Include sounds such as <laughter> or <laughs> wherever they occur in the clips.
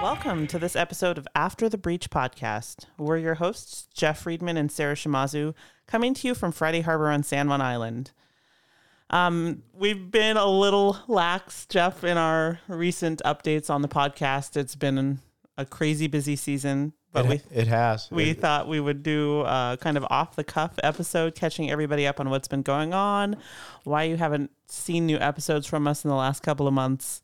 Welcome to this episode of After the Breach podcast. We're your hosts, Jeff Friedman and Sara Shimazu, coming to you from Friday Harbor on San Juan Island. Um, we've been a little lax, Jeff, in our recent updates on the podcast. It's been a crazy busy season, but it, we it has. we It- thought we would do a kind of off the cuff episode, catching everybody up on what's been going on, why you haven't seen new episodes from us in the last couple of months,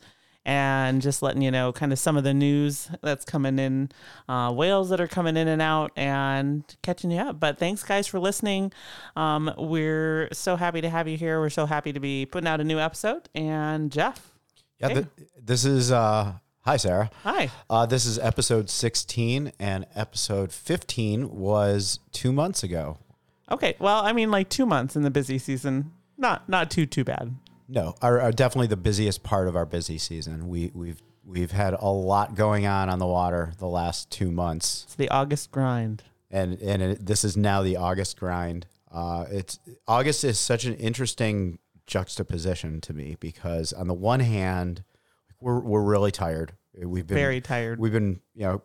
and just letting you know kind of some of the news that's coming in, uh, whales that are coming in and out, and catching you up. But thanks, guys, for listening. Um, we're so happy to have you here. We're so happy to be putting out a new episode. And Jeff, yeah, hey. th- this is uh hi Sara. hi. Uh this is episode 16 and episode 15 was 2 months ago. Okay, well, I mean, like two months in the busy season. Not not too too bad. No, are, are definitely the busiest part of our busy season. We we've we've had a lot going on on the water the last 2 months. It's the August grind. and and it, this is now the August grind. Uh, it's August is such an interesting juxtaposition to me because on the one hand, we're we're really tired. We've been Very tired. We've been you know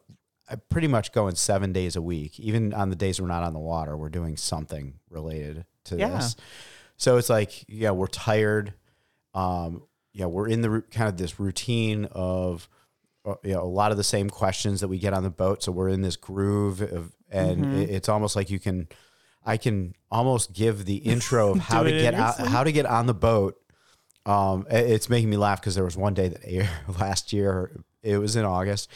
uh, pretty much going seven days a week. Even on the days we're not on the water, we're doing something related to Yeah. this. So it's like yeah, we're tired. Um, yeah, we're in the kind of this routine of uh, you know a lot of the same questions that we get on the boat. So we're in this groove of, and Mm-hmm. it's almost like you can, I can almost give the intro of <laughs> how to get out, how to get on the boat. Um, it's making me laugh because there was one day that <laughs> last year it was in August,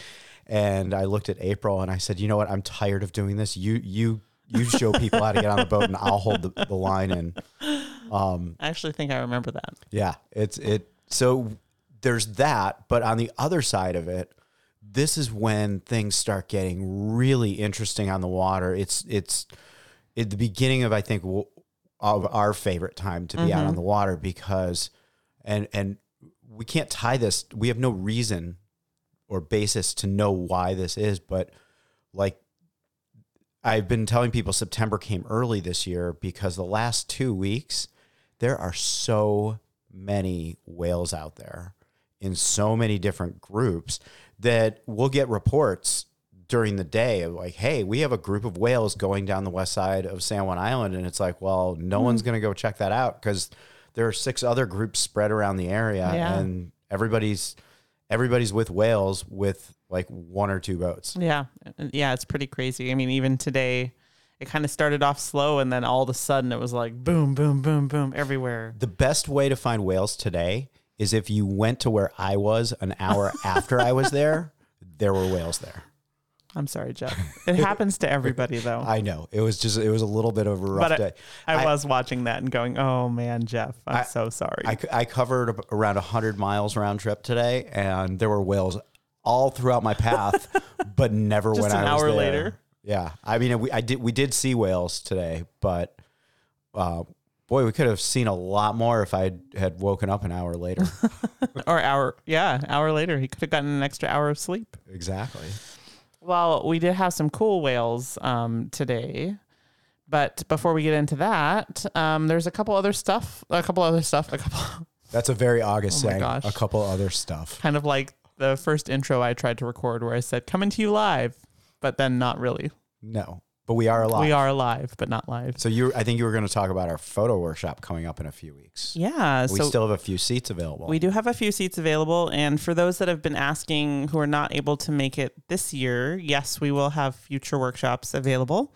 and I looked at April and I said, you know what, I'm tired of doing this. You you you show people how to get on the boat, and I'll hold the, the line <laughs> in. I actually think I remember that. Yeah, it's it. So there's that, but on the other side of it, this is when things start getting really interesting on the water. It's it's at the beginning of I think of our favorite time to be out on mm-hmm. the water because, and and we can't tie this. We have no reason or basis to know why this is, but like I've been telling people September came early this year because the last two weeks there are so many whales out there in so many different groups that we'll get reports during the day of like, hey, we have a group of whales going down the west side of San Juan Island. And it's like, well, no hmm. one's going to go check that out because there are six other groups spread around the area Yeah. and everybody's everybody's with whales with like one or two boats. Yeah. Uh, yeah, it's pretty crazy. I mean, even today, it kind of started off slow and then all of a sudden it was like boom, boom, boom, boom everywhere. The best way to find whales today is if you went to where I was an hour <laughs> after I was there, there were whales there. I'm sorry, Jeff. It happens to everybody though. <laughs> I know. It was just it was a little bit of a rough but day. I, I, I- was watching that and going, "Oh man, Jeff, I'm I- so sorry." I, I covered around 100 miles round trip today and there were whales all throughout my path, <laughs> but never Just when an I was an hour there. later? Yeah. I mean, we I did we did see whales today, but uh, boy, we could have seen a lot more if I had woken up an hour later. <laughs> or hour, yeah, hour later, he could have gotten an extra hour of sleep. exactly. Well, we did have some cool whales um, today, but before we get into that, um, there's a couple other stuff, a couple other stuff, a couple, <laughs> That's a very August Oh saying. gosh. A couple other stuff. kind of like the first intro I tried to record where I said "coming to you live," but then not really. No, but we are alive. We are alive, but not live. So you, I think you were going to talk about our photo workshop coming up in a few weeks. Yeah, We so still have a few seats available. We do have a few seats available. And for those that have been asking who are not able to make it this year, yes, we will have future workshops available.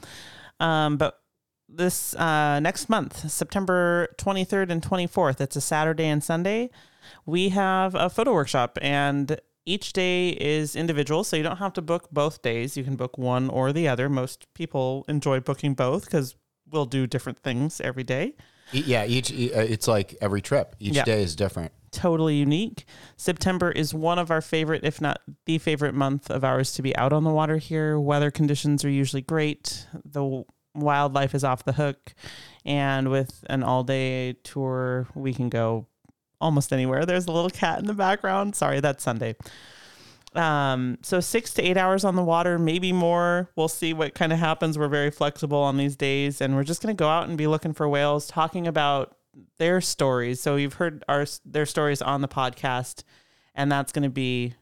Um, but this uh, next month, September 23rd and 24th, it's a Saturday and Sunday, we have a photo workshop. And each day is individual, so you don't have to book both days. You can book one or the other. Most people enjoy booking both because we'll do different things every day. Yeah, each uh, it's like every trip. Each Yeah. day is different. totally unique. September is one of our favorite, if not the favorite month of ours to be out on the water here. Weather conditions are usually great. The wildlife is off the hook. And with an all day tour, we can go almost anywhere. There's a little cat in the background. Sorry, that's Sunday. Um, so six to eight hours on the water, maybe more. We'll see what kind of happens. We're very flexible on these days, and we're just going to go out and be looking for whales, talking about their stories. So you've heard our their stories on the podcast, and that's going to be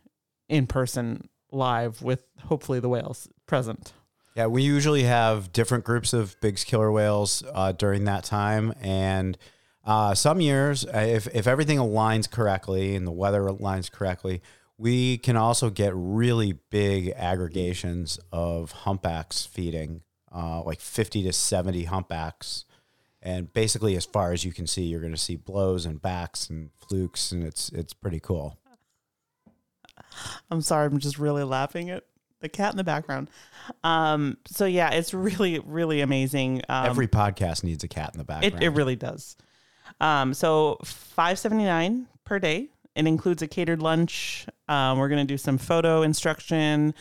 in person live with hopefully the whales present. Yeah, we usually have different groups of big killer whales uh, during that time, and uh, some years, uh, if if everything aligns correctly and the weather aligns correctly, we can also get really big aggregations of humpbacks feeding, uh, like fifty to seventy humpbacks, and basically, as far as you can see, you're going to see blows and backs and flukes, and it's it's pretty cool. I'm sorry, I'm just really laughing at the cat in the background. Um, so yeah, it's really, really amazing. Um, Every podcast needs a cat in the it, background. it really does. Um, so five seventy nine per day. It includes a catered lunch. Um, we're gonna do some photo instruction.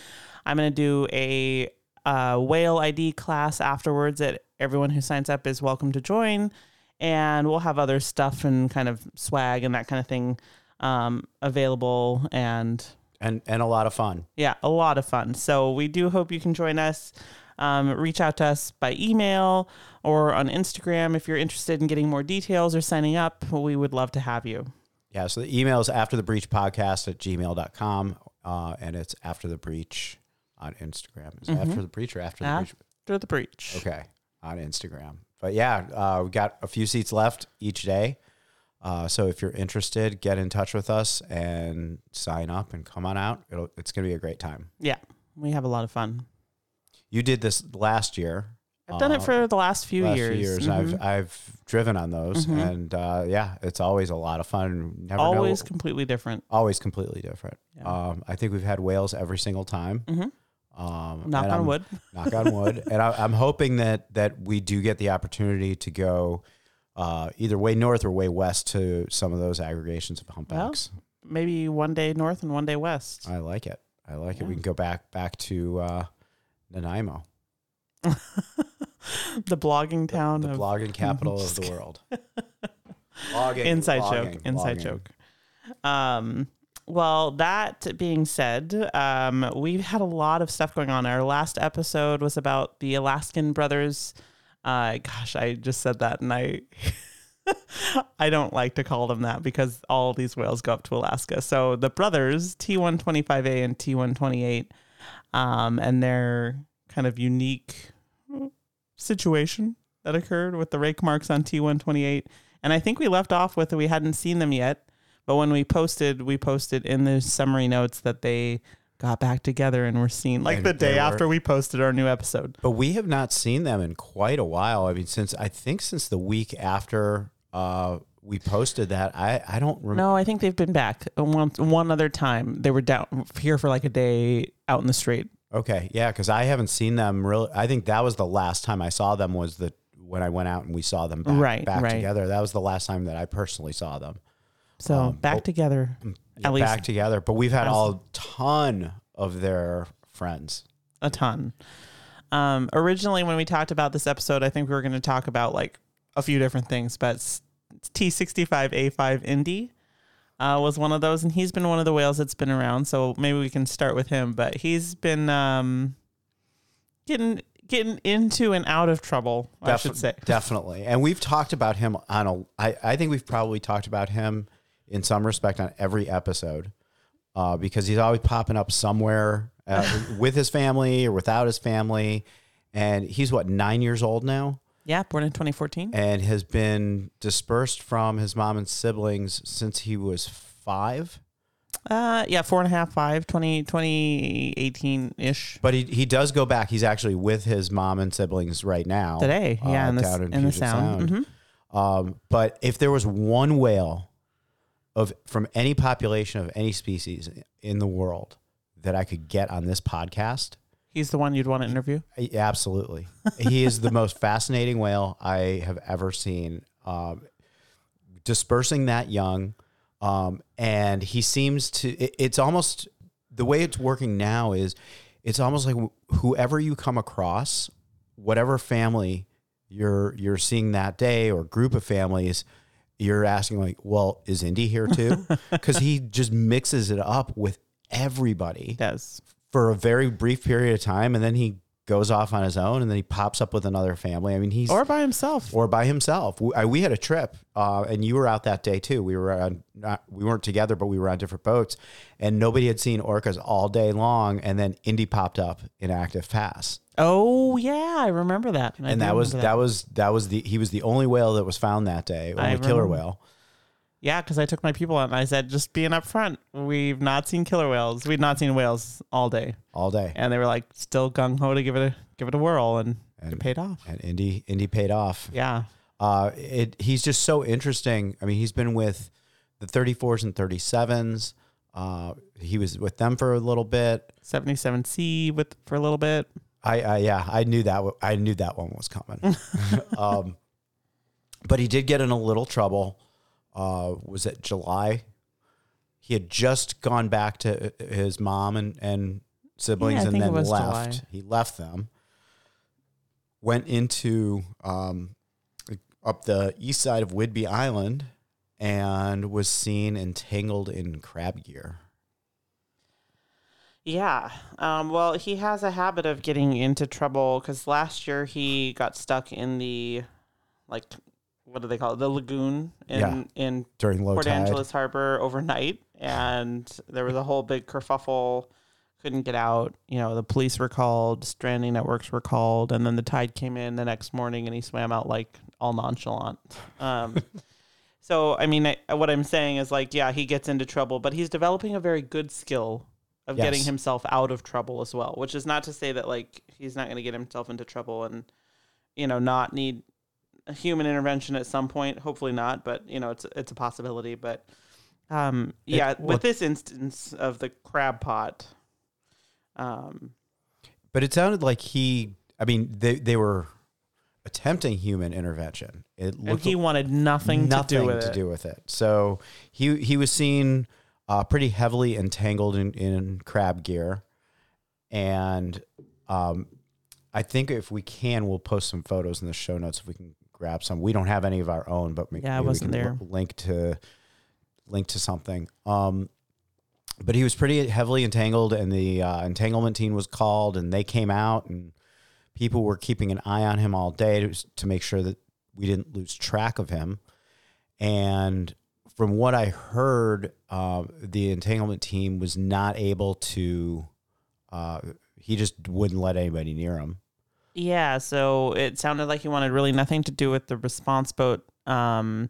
I'm gonna do a uh, whale ID class afterwards that everyone who signs up is welcome to join, and we'll have other stuff and kind of swag and that kind of thing um, available and and and a lot of fun. yeah, a lot of fun. So we do hope you can join us. Um, reach out to us by email or on Instagram if you're interested in getting more details or signing up. We would love to have you. Yeah, so the email is after the breach podcast at gmail.com. Uh, and it's after the breach on Instagram. Is it after the breach or after the breach? After the breach. Okay, on Instagram. But yeah, uh, we got a few seats left each day. Uh, so if you're interested, get in touch with us and sign up and come on out. It'll, it's going to be a great time. Yeah, we have a lot of fun. You did this last year. I've done it uh, for the last few last years. few years. Mhm. I've I've driven on those, Mhm. and uh, yeah, it's always a lot of fun. Never Always know, completely different. always completely different. Yeah. Um, I think we've had whales every single time. Mhm. Um, Knock on I'm- wood. <laughs> knock on wood. and I, I'm hoping that that we do get the opportunity to go uh, either way north or way west to some of those aggregations of humpbacks. Maybe one day north and one day west. I like it. I like it. We can go back back to uh, Nanaimo, <laughs> the blogging town the of blogging <laughs> capital of the world. <laughs> Blogging, inside blogging, joke inside blogging. joke um well that being said um we've had a lot of stuff going on our last episode was about the alaskan brothers uh gosh i just said that and i I don't like to call them that because all these whales go up to Alaska. So the brothers, T125A and T128, um, and their kind of unique situation that occurred with the rake marks on T128. And I think we left off with we hadn't seen them yet, but when we posted, we posted in the summary notes that they got back together and were seen like And the day after we posted our new episode. But we have not seen them in quite a while. I mean, since I think since the week after uh, we posted that, I I don't remember. No, I think they've been back one one other time. They were down here for like a day out in the street. Okay, yeah, because I haven't seen them really. I think that was the last time I saw them was the when I went out and we saw them back, Right, back right. together. That was the last time that I personally saw them. So Um, back oh, together. Yeah, At least back together. But we've had a ton of their friends. a ton. Um, originally, when we talked about this episode, I think we were going to talk about like a few different things, but T65A5 Indy uh, was one of those, and he's been one of the whales that's been around. So maybe we can start with him. But he's been um, getting getting into and out of trouble, I should say. <laughs> Definitely. And we've talked about him on a I, I think we've probably talked about him in some respect on every episode. Uh, because he's always popping up somewhere uh, <laughs> with his family or without his family. And he's what, nine years old now? Yeah, born in 2014. and has been dispersed from his mom and siblings since he was five. Uh, yeah, four and a half, five, 20, 2018 ish. But he, he does go back. He's actually with his mom and siblings right now. Today, yeah, uh, in the, in, in the sound. Sound. Mhm. Um, but if there was one whale of from any population of any species in the world that I could get on this podcast, He's the one you'd want to interview. Absolutely, he is the most fascinating whale I have ever seen. Um, dispersing that young, um, and he seems to. It, it's almost the way it's working now is it's almost like wh- whoever you come across, whatever family you're you're seeing that day or group of families, you're asking like, well, is Indy here too? <laughs> Because he just mixes it up with everybody Does for a very brief period of time, and then he goes off on his own, and then he pops up with another family. I mean, he's or by himself. or by himself. We, I, we had a trip, uh, and you were out that day too. We were on, not, we weren't together, but we were on different boats, and nobody had seen orcas all day long. And then Indy popped up in Active Pass, oh yeah, I remember that. I and that was remember that. was that was the he was the only whale that was found that day, only killer whale. Yeah, because I took my people out and I said, just being up front, we've not seen killer whales. We've not seen whales all day, all day. and they were like still gung ho to give it a give it a whirl, and, it And- paid off. And Indy Indy paid off. Yeah, Uh, it he's just so interesting. I mean, he's been with the 34s and 37s. Uh, he was with them for a little bit. seventy seven C with for a little bit. I, I yeah, I knew that. I knew that one was coming. <laughs> um, but he did get in a little trouble. Uh, was it July? He had just gone back to his mom and and siblings, Yeah, and then left. July. He left them. Went into um, up the east side of Whidbey Island, and was seen entangled in crab gear. Yeah. Um, well, he has a habit of getting into trouble because last year he got stuck in the, like, what do they call it? The lagoon in Yeah. in during low Port tide. Angeles Harbor overnight, and there was a whole big kerfuffle. Couldn't get out. You know, the police were called, stranding networks were called, and then the tide came in the next morning, and he swam out like all nonchalant. Um, <laughs> so, I mean, I, what I'm saying is like, yeah, he gets into trouble, but he's developing a very good skill of getting himself out of trouble as well. Which is not to say that like he's not going to get himself into trouble and you know not need a human intervention at some point. Hopefully not, but you know it's it's a possibility. But um, yeah, well- with this instance of the crab pot, um, But it sounded like he. I mean, they they were attempting human intervention. It and looked he wanted nothing, nothing to do with to it. do with it. So he he was seen uh, pretty heavily entangled in, in crab gear, and um, I think if we can, we'll post some photos in the show notes if we can grab some. We don't have any of our own, but Yeah, I we wasn't can there. li- link to link to something. Um, but he was pretty heavily entangled, and the uh, entanglement team was called, and they came out, and people were keeping an eye on him all day to, to make sure that we didn't lose track of him. And from what I heard, uh, the entanglement team was not able to. Uh, he just wouldn't let anybody near him. Yeah, so it sounded like he wanted really nothing to do with the response boat, um,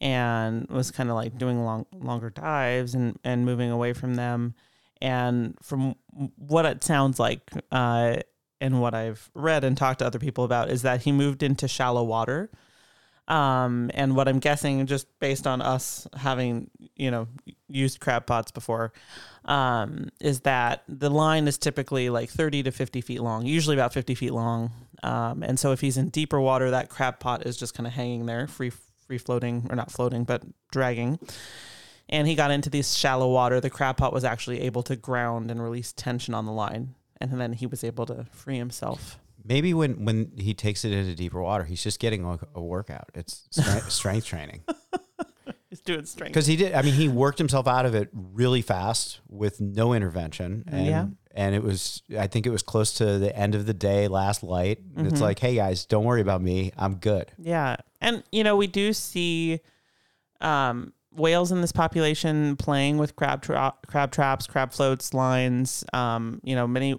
and was kind of like doing long, longer dives and and moving away from them. And from what it sounds like, uh, and what I've read and talked to other people about, is that he moved into shallow water. Um, and what I'm guessing, just based on us having, you know, used crab pots before, um, is that the line is typically like 30 to 50 feet long, usually about 50 feet long. Um, and so if he's in deeper water, that crab pot is just kind of hanging there, free, free floating, or not floating, but dragging. And he got into this shallow water. The crab pot was actually able to ground and release tension on the line. And then he was able to free himself. Maybe when, when he takes it into deeper water, he's just getting a, a workout. It's strength, <laughs> strength training. He's doing strength. Because he did. I mean, he worked himself out of it really fast with no intervention. And, Yeah. And it was, I think it was close to the end of the day, last light. And It's like, hey guys, don't worry about me. I'm good. Yeah. And, you know, we do see um, whales in this population playing with crab, tra- crab traps, crab floats, lines. Um, you know, many,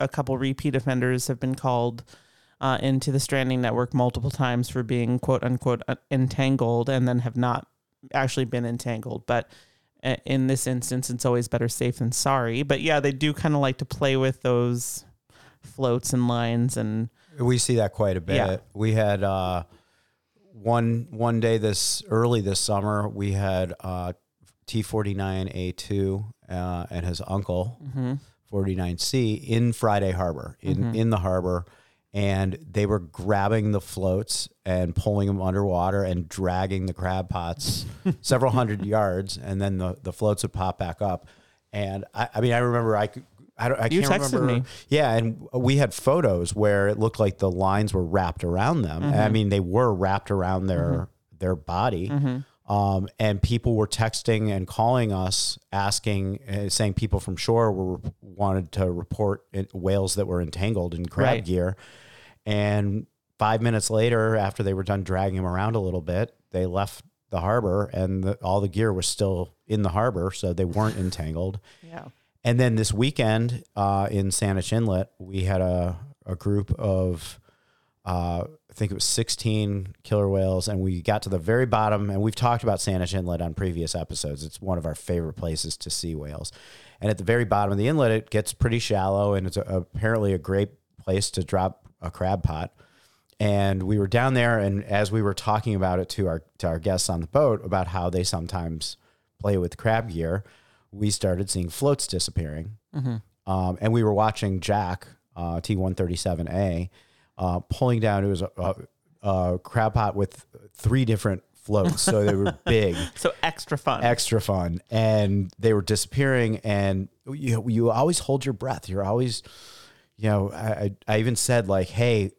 a couple repeat offenders have been called uh, into the stranding network multiple times for being quote unquote uh, entangled and then have not actually been entangled. But uh, in this instance, it's always better safe than sorry. But yeah, they do kind of like to play with those floats and lines and we see that quite a bit. Yeah. We had uh, one one day this early this summer we had uh, T forty nine A two and his uncle. Mm-hmm. 49C in Friday Harbor, in, mm-hmm. in the harbor. And they were grabbing the floats and pulling them underwater and dragging the crab pots <laughs> several hundred yards. And then the, the floats would pop back up. And I, I mean, I remember I could, I, don't, I you can't texted remember. Me. Yeah, and we had photos where it looked like the lines were wrapped around them. Mm-hmm. I mean, they were wrapped around their mm-hmm. their body. Mm-hmm. Um, and people were texting and calling us, asking, uh, saying people from shore were wanted to report it- whales that were entangled in crab Right. gear. And five minutes later, after they were done dragging him around a little bit, they left the harbor, and the, all the gear was still in the harbor, so they weren't entangled. Yeah. And then this weekend uh, in Saanich Inlet, we had a, a group of, uh, I think it was 16 killer whales. And we got to the very bottom. And we've talked about Saanich Inlet on previous episodes. It's one of our favorite places to see whales. And at the very bottom of the inlet, it gets pretty shallow. And it's a, apparently a great place to drop a crab pot. And we were down there, and as we were talking about it to our to our guests on the boat about how they sometimes play with crab gear, we started seeing floats disappearing. Um, and we were watching Jack uh, T137A uh, pulling down. It was a, a, a crab pot with three different floats, so they were <laughs> big So extra fun. extra fun and they were disappearing and you you always hold your breath you're always you know I, I I even said like hey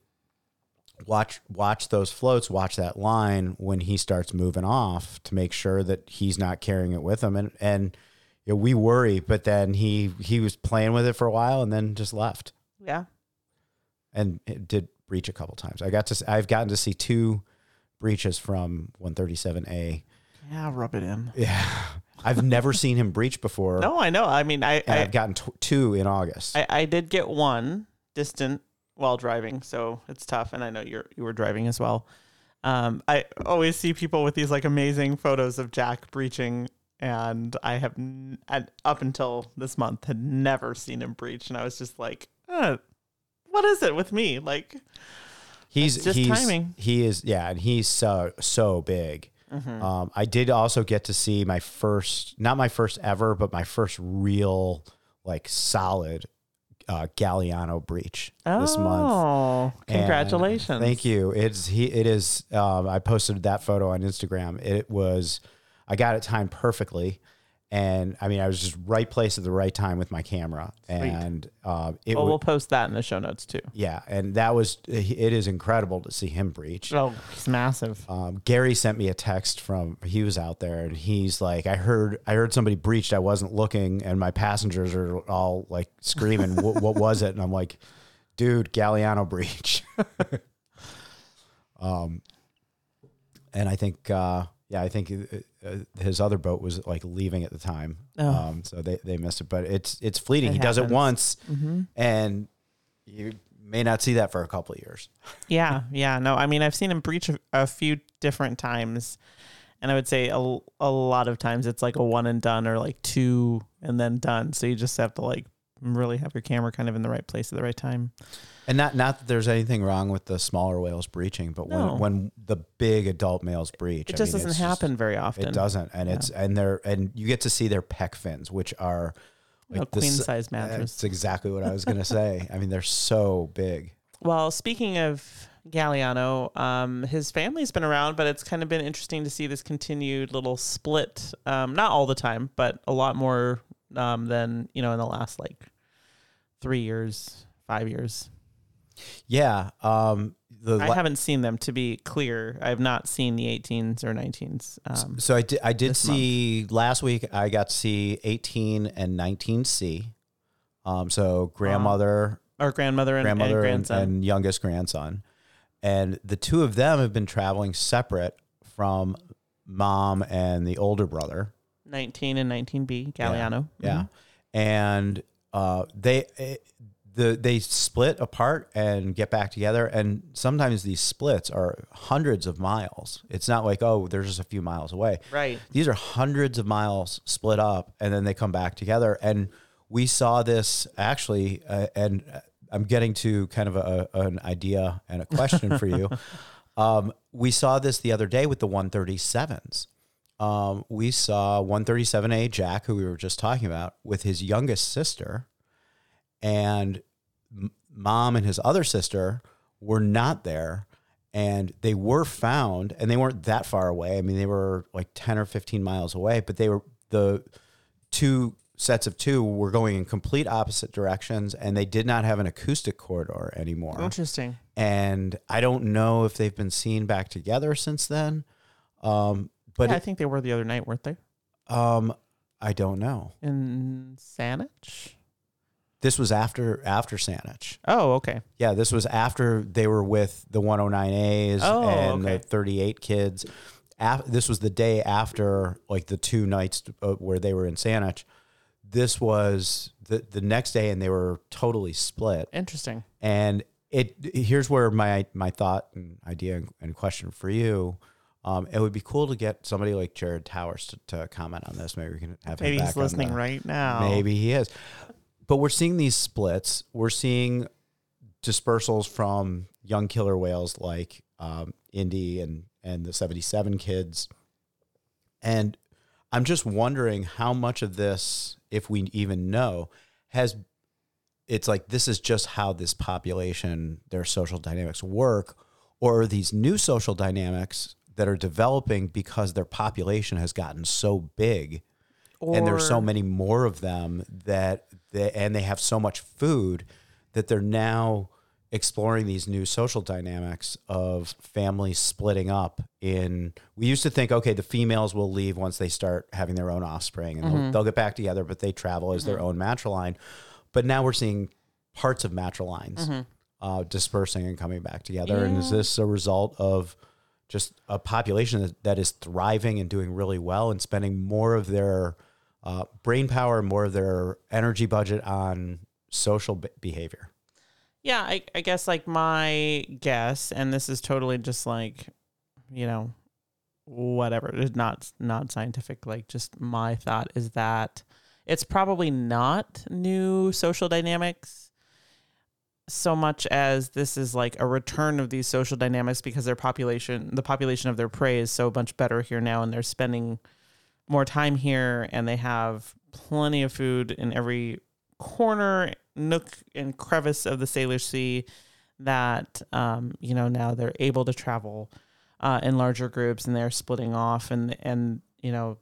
watch watch those floats watch that line when he starts moving off to make sure that he's not carrying it with him and and you know, we worry but then he he was playing with it for a while and then just left yeah. And it did breach a couple times i got to i've gotten to see two breaches from 137a Yeah. Rub it in. yeah i've never seen him breach before No, I know. I mean, I, I I've gotten t- two in August. I, I did get one distant while driving, so it's tough. And I know you're you were driving as well. Um, I always see people with these like amazing photos of Jack breaching, and I have n- and up until this month had never seen him breach, and I was just like, uh, what is it with me? Like, he's just he's, timing. He is yeah, and he's so so big. Mm-hmm. Um, I did also get to see my first, not my first ever, but my first real like solid uh, Galiano breach this month. oh, And congratulations! Thank you. It's he. It is. Um, I posted that photo on Instagram. It was. I got it timed perfectly, and I mean, I was just right place at the right time with my camera, and uh, it Well, was. we'll post that in the show notes too. Yeah, and that was it is incredible to see him breach. Oh, he's massive. Um, Gary sent me a text from he was out there and he's like, I heard I heard somebody breached. I wasn't looking, and my passengers are all like screaming, what, what was it? And I'm like, dude, Galiano breach. <laughs> um, and I think uh, yeah, I think uh, uh, his other boat was like leaving at the time, Oh. um, so they they missed it. But it's it's fleeting. It he does it once, Mm-hmm. and you may not see that for a couple of years. <laughs> Yeah, yeah. No, I mean, I've seen him breach a, a few different times, and I would say a, a lot of times it's like a one and done or like two and then done. So you just have to like really have your camera kind of in the right place at the right time. And not not that there's anything wrong with the smaller whales breaching, but No. when when the big adult males breach, It I just mean, doesn't happen very often. it doesn't, and Yeah. it's and they're and you get to see their pec fins, which are a the queen size mattress. That's exactly what I was gonna say. <laughs> I mean, they're so big. Well, speaking of Galiano, um, his family's been around, but it's kind of been interesting to see this continued little split. Um, not all the time, but a lot more um, than you know in the last like three years, five years. Yeah. Um. The I la- haven't seen them to be clear. I have not seen the 18s or 19s. Um, so I did I did see last week. I got to see 18 and 19C. Um. So grandmother, or grandmother and, grandmother, and and, grandson. and youngest grandson, and the two of them have been traveling separate from mom and the older brother. 19 and 19B, Galiano. Yeah, Mhm. and uh, they eh, the they split apart and get back together, and sometimes these splits are hundreds of miles. It's not like oh, they're just a few miles away. Right. These are hundreds of miles split up, and then they come back together. And we saw this actually, uh, and I'm getting to kind of a, an idea and a question for you. <laughs> Um, we saw this the other day with the 137s. Um, we saw 137A Jack, who we were just talking about, with his youngest sister, and m- mom and his other sister were not there. And they were found, and they weren't that far away. I mean, they were like 10 or 15 miles away, but they were the two sets of two were going in complete opposite directions, and they did not have an acoustic corridor anymore Interesting. and I don't know if they've been seen back together since then. Um, But yeah, I think they were the other night, weren't they? um, I don't know. In Saanich? This was after after Saanich. Oh, okay. Yeah, this was after they were with the 109As Oh, and okay. the 38 kids. Af- this was the day after, like the two nights uh, where they were in Saanich. This was the the next day, and they were totally split. Interesting. And it here's where my my thought and idea and question for you. Um, it would be cool to get somebody like Jared Towers to, to comment on this. Maybe we can have him Maybe he's listening the- right now. Maybe he is. But we're seeing these splits. We're seeing dispersals from young killer whales like um, Indy and and the 77 kids. And I'm just wondering how much of this, if we even know, has it's like this is just how this population, their social dynamics work, or are these new social dynamics that are developing because their population has gotten so big and there's so many more of them that they, and they have so much food that they're now exploring these new social dynamics of families splitting up in we used to think okay the females will leave once they start having their own offspring and they'll, mm-hmm. they'll get back together but they travel as their mm-hmm. own matriline. But now we're seeing parts of matrilines mm-hmm. uh, dispersing and coming back together. And is this a result of just a population that, that is thriving and doing really well and spending more of their uh, brain power, more of their energy budget on social be- behavior. Yeah, I, I guess like my guess, and this is totally just like, you know, whatever. It's not not scientific. Like just my thought is that it's probably not new social dynamics so much as this is like a return of these social dynamics because their population the population of their prey is so much better here now and they're spending more time here and they have plenty of food in every corner nook and crevice of the Salish Sea that um, you know now they're able to travel uh, in larger groups and they're splitting off and and you know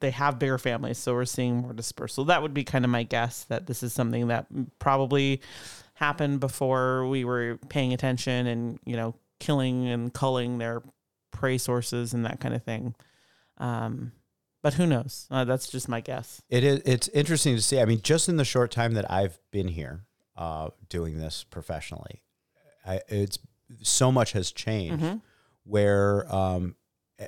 they have bigger families so we're seeing more dispersal. That would be kind of my guess that this is something that probably happened before we were paying attention and you know killing and culling their prey sources and that kind of thing um, but who knows uh, that's just my guess It is. It's interesting to see. I mean, just in the short time that I've been here uh, doing this professionally, I, it's so much has changed. Mhm. Where um,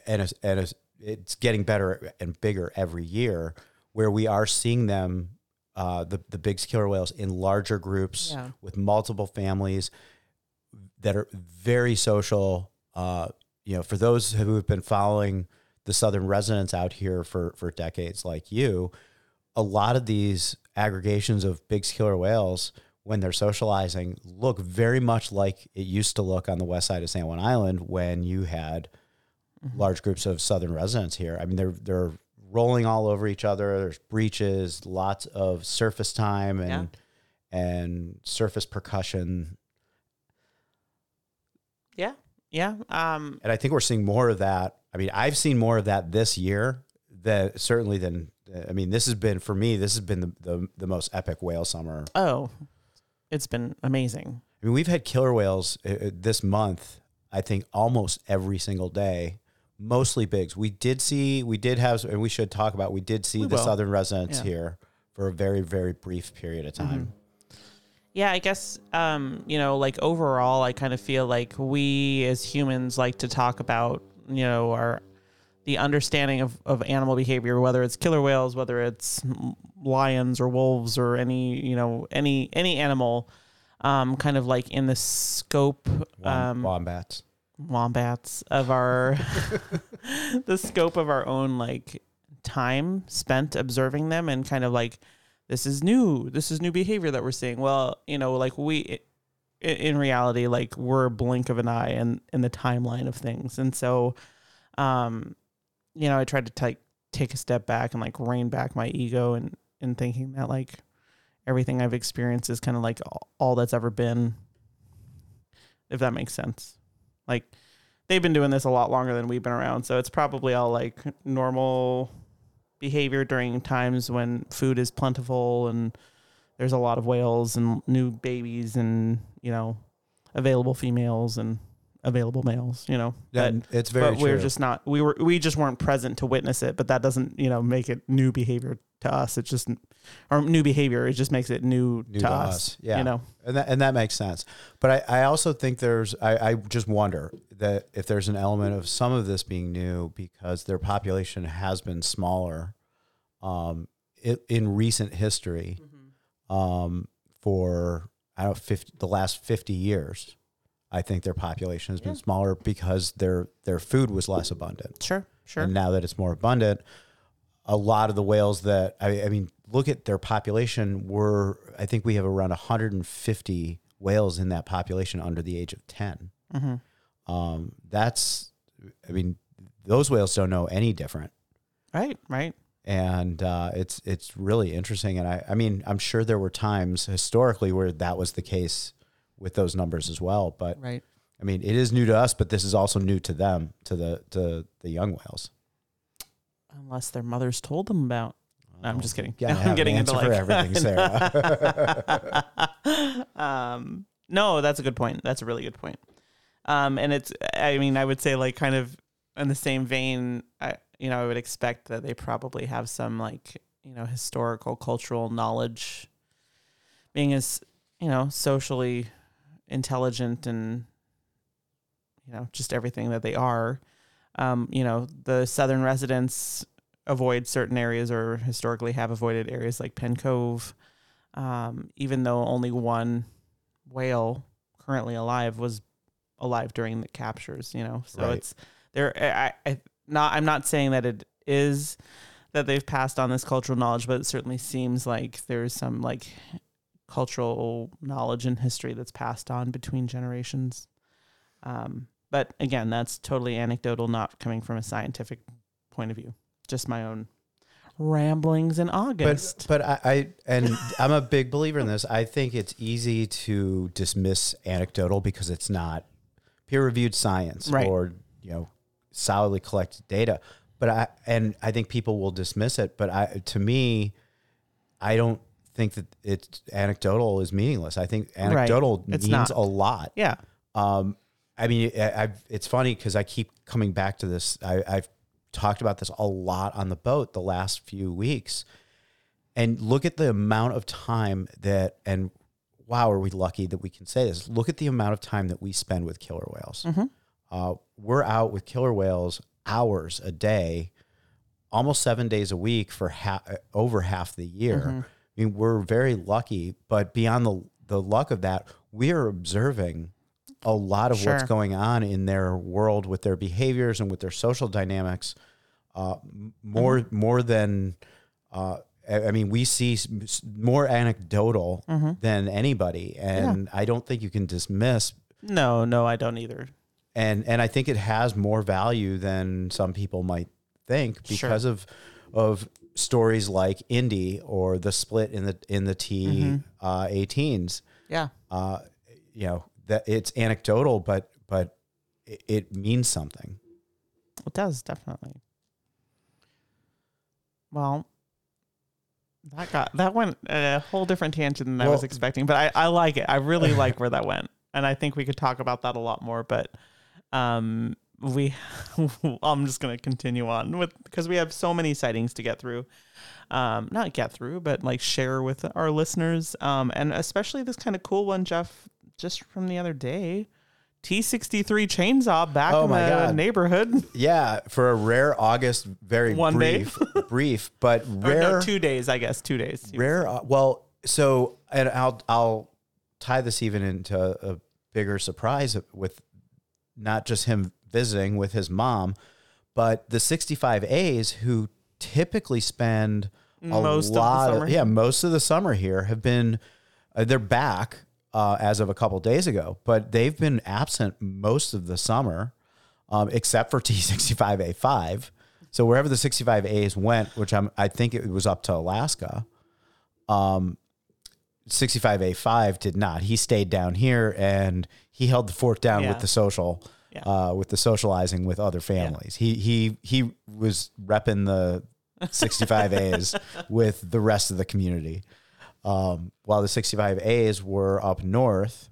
and and it's getting better and bigger every year. Where we are seeing them, uh, the the big killer whales in larger groups Yeah. with multiple families that are very social. Uh, you know, for those who have been following the southern residents out here for for decades, like you, a lot of these aggregations of big killer whales, when they're socializing, look very much like it used to look on the west side of San Juan Island when you had large groups of southern residents here. I mean, they're they're rolling all over each other. There's breaches, lots of surface time and and surface percussion. yeah yeah um And I think we're seeing more of that. I mean, I've seen more of that this year that certainly than I mean, this has been for me, this has been the, the, the most epic whale summer. oh it's been amazing I mean, we've had killer whales uh, uh, this month, I think almost every single day, mostly bigs. We did see, we did have, and we should talk about, we did see We the will. southern residents Yeah. here for a very, very brief period of time. Yeah, I guess um, you know, like overall I kind of feel like we as humans like to talk about, you know, our the understanding of, of animal behavior, whether it's killer whales, whether it's lions or wolves or any, you know, any any animal, um, kind of like in the scope Wom- um, wombats. Wombats of our <laughs> the scope of our own like time spent observing them and kind of like this is new this is new behavior that we're seeing. Well you know like we in reality like we're a blink of an eye in in the timeline of things. And so um you know i tried to take take a step back and like rein back my ego and and thinking that like everything i've experienced is kind of like all that's ever been if that makes sense like they've been doing this a lot longer than we've been around so it's probably all like normal behavior during times when food is plentiful and there's a lot of whales and new babies and you know available females and available males, you know. Yeah, But- it's very but we're true. just not we were we just weren't present to witness it but that doesn't you know make it new behavior to us it's just or new behavior it just makes it new, New to, to us, us, yeah. you know and that, and that makes sense. But I, I also think there's, I, I just wonder that if there's an element of some of this being new because their population has been smaller um, it, in recent history um, for, I don't know, 50, the last 50 years. I think their population has been Yeah. smaller because their their food was less abundant. sure sure And now that it's more abundant, a lot of the whales that I, I mean, look at their population. We're I think we have around 150 whales in that population under the age of 10. mm-hmm. Um, that's, I mean, those whales don't know any different, right right and uh, it's it's really interesting. And I I mean, I'm sure there were times historically where that was the case with those numbers as well. But right I mean, it is new to us, but this is also new to them, to the to the young whales. unless their mothers told them about I'm just kidding. Gotta <laughs> I'm getting an into like for everything, Sara. <laughs> um, no, that's a good point. That's a really good point. Um, and it's, I mean, I would say like kind of in the same vein, I, you know, I would expect that they probably have some like, you know, historical, cultural knowledge being as, you know, socially intelligent and, you know, just everything that they are. Um, you know, the southern residents avoid certain areas or historically have avoided areas like Penn Cove um, even though only one whale currently alive was alive during the captures. You know, so Right. it's there. I, I not. I'm not saying that it is that they've passed on this cultural knowledge, but it certainly seems like there's some like cultural knowledge and history that's passed on between generations. Um, but again, that's totally anecdotal, not coming from a scientific point of view. Just my own ramblings in August. But but I, I and I'm a big believer in this. I think it's easy to dismiss anecdotal because it's not peer reviewed science Right. or you know solidly collected data. But I and I think people will dismiss it. But I to me, I don't think that it's anecdotal is meaningless. I think anecdotal It's means not. a lot. yeah. Um, I mean, I, I've, it's funny because I keep coming back to this. I, I've talked about this a lot on the boat the last few weeks, and look at the amount of time that, and wow, are we lucky that we can say this? Look at the amount of time that we spend with killer whales. Mhm. Uh, we're out with killer whales hours a day, almost seven days a week for ha- over half the year. Mhm. I mean, we're very lucky, but beyond the the luck of that, we are observing a lot of what's going on in their world with their behaviors and with their social dynamics. Uh, more Mm-hmm. more than uh, I I mean, we see more anecdotal Mhm. than anybody, and I don't think you can dismiss. No, no, I don't either. And and I think it has more value than some people might think Sure. because of of stories like Indy or the split in the in the T Mm-hmm. uh, 18s. Yeah. Uh, you know that it's anecdotal, but but it, it means something. It does definitely. Well, that got that went a whole different tangent than I was expecting, but I, I like it. I really <laughs> like where that went, and I think we could talk about that a lot more. But um, we, <laughs> I'm just gonna continue on with because we have so many sightings to get through. Um, not get through, but like share with our listeners, um, and especially this kind of cool one, Jeff, just from the other day. T63 chainsaw back Oh in my the God. neighborhood. <laughs> Yeah, for a rare August, very One day? brief, <laughs> brief, but rare. no, two days, I guess. Two days. Rare. Uh, well, so and I'll I'll tie this even into a bigger surprise with not just him visiting with his mom, but the 65As who typically spend a Most of the lot summer. yeah most of the summer here have been uh, they're back uh, as of a couple days ago, but they've been absent most of the summer, um, except for <laughs> T65A5. So wherever the 65As went, which I'm, I think it was up to Alaska, um, 65A5 did not. He stayed down here and he held the fort down Yeah. with the social, Yeah. uh, with the socializing with other families. He he he was repping the 65As <laughs> with the rest of the community, um, while the 65As were up north,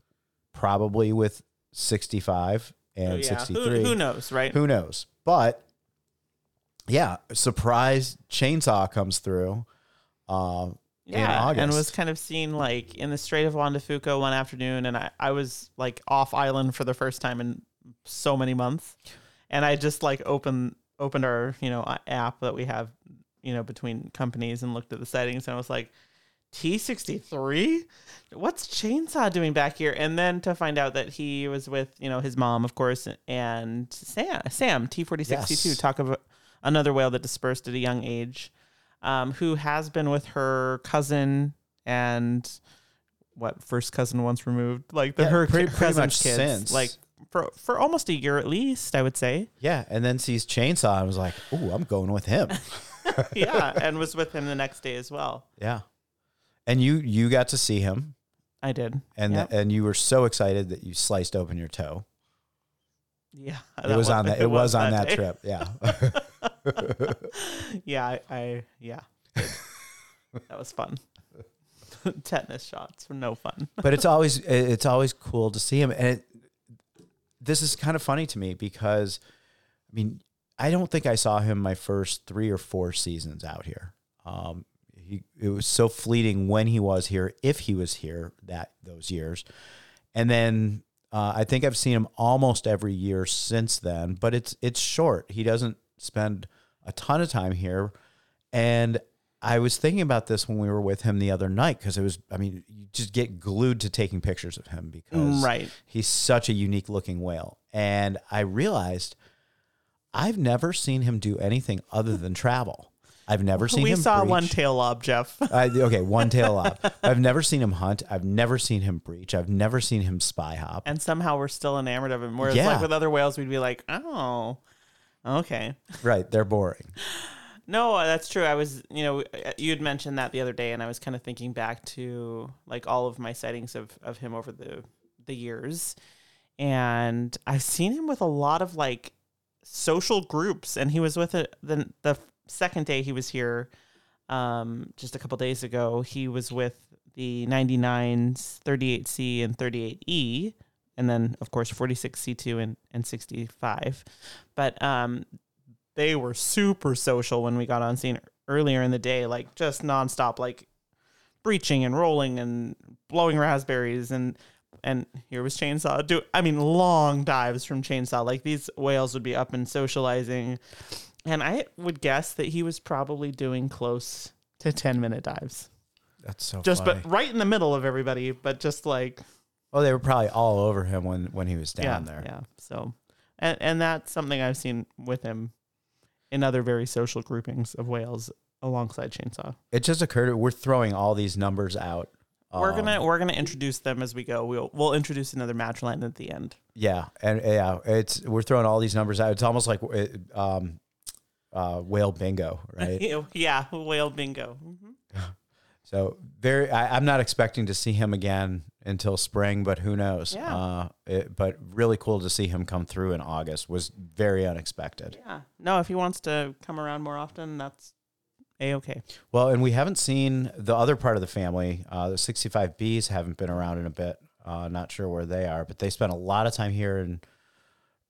probably with 65 and Oh, yeah. 63. Who, who knows, right? Who knows? But yeah, surprise chainsaw comes through. Uh, in August. and was kind of seen like in the Strait of Juan de Fuca one afternoon, and I, I was like off island for the first time in so many months, and I just like opened opened our you know app that we have you know between companies and looked at the settings, and I was like. T sixty three, what's Chainsaw doing back here? And then to find out that he was with you know his mom, of course, and Sam Sam T forty sixty two. Yes. Talk of another whale that dispersed at a young age um, who has been with her cousin and what first cousin once removed, like the Yeah, her pretty- pretty cousin's much kids, since. like for for almost a year at least, I would say. yeah, and then sees chainsaw and was like, "Ooh, I'm going with him." <laughs> yeah, <laughs> and was with him the next day as well. yeah, and you you got to see him, I did, and Yep. and you were so excited that you sliced open your toe. yeah, <laughs> <laughs> It was on that. It was on that day. trip. Yeah. <laughs> yeah, I, I yeah, that was fun. Tetanus shots were no fun. but it's always it's always cool to see him and it, this is kind of funny to me because i mean i don't think i saw him my first three or four seasons out here um he it was so fleeting when he was here if he was here that those years and then uh, i think i've seen him almost every year since then but it's it's short he doesn't spend a ton of time here and I was thinking about this when we were with him the other night because it was, I mean, you just get glued to taking pictures of him because Right. he's such a unique looking whale. And I realized I've never seen him do anything other than travel. I've never seen we him. We saw one tail lob, Jeff. <laughs> I, okay, one tail lob. <laughs> I've never seen him hunt. I've never seen him breach. I've never seen him spy hop. and somehow we're still enamored of him. Whereas Yeah. like with other whales, we'd be like, oh, okay. <laughs> Right, they're boring. No, uh, that's true. I was, you know, uh, uh, you had mentioned that the other day, and I was kind of thinking back to like all of my sightings of of him over the the years, and I've seen him with a lot of like social groups, and he was with it the the second day he was here, um, just a couple days ago. He was with the 99s, 38C, and 38E. And then, of course, 46C2 and, and 65. But um, they were super social when we got on scene earlier in the day, like just nonstop, like breaching and rolling and blowing raspberries and and here was chainsaw do I mean long dives from chainsaw like these whales would be up and socializing and I would guess that he was probably doing close to 10 minute dives That's so just funny. but right in the middle of everybody but just like oh, they were probably all over him when when he was down yeah there. yeah so and and that's something I've seen with him in other very social groupings of whales alongside chainsaw It just occurred. We're throwing all these numbers out. We're Um, gonna we're gonna introduce them as we go. We'll we'll introduce another matriline at the end. Yeah, and yeah, it's we're throwing all these numbers out. It's almost like um, uh, whale bingo, right? <laughs> yeah, whale bingo. Mhm. <laughs> so very, I, I'm not expecting to see him again until spring, but who knows? Yeah. Uh, it, but really cool to see him come through in August. Was very unexpected. Yeah. No, if he wants to come around more often, that's a okay. Well, and we haven't seen the other part of the family. Uh, the 65Bs haven't been around in a bit. Uh, not sure where they are, but they spent a lot of time here in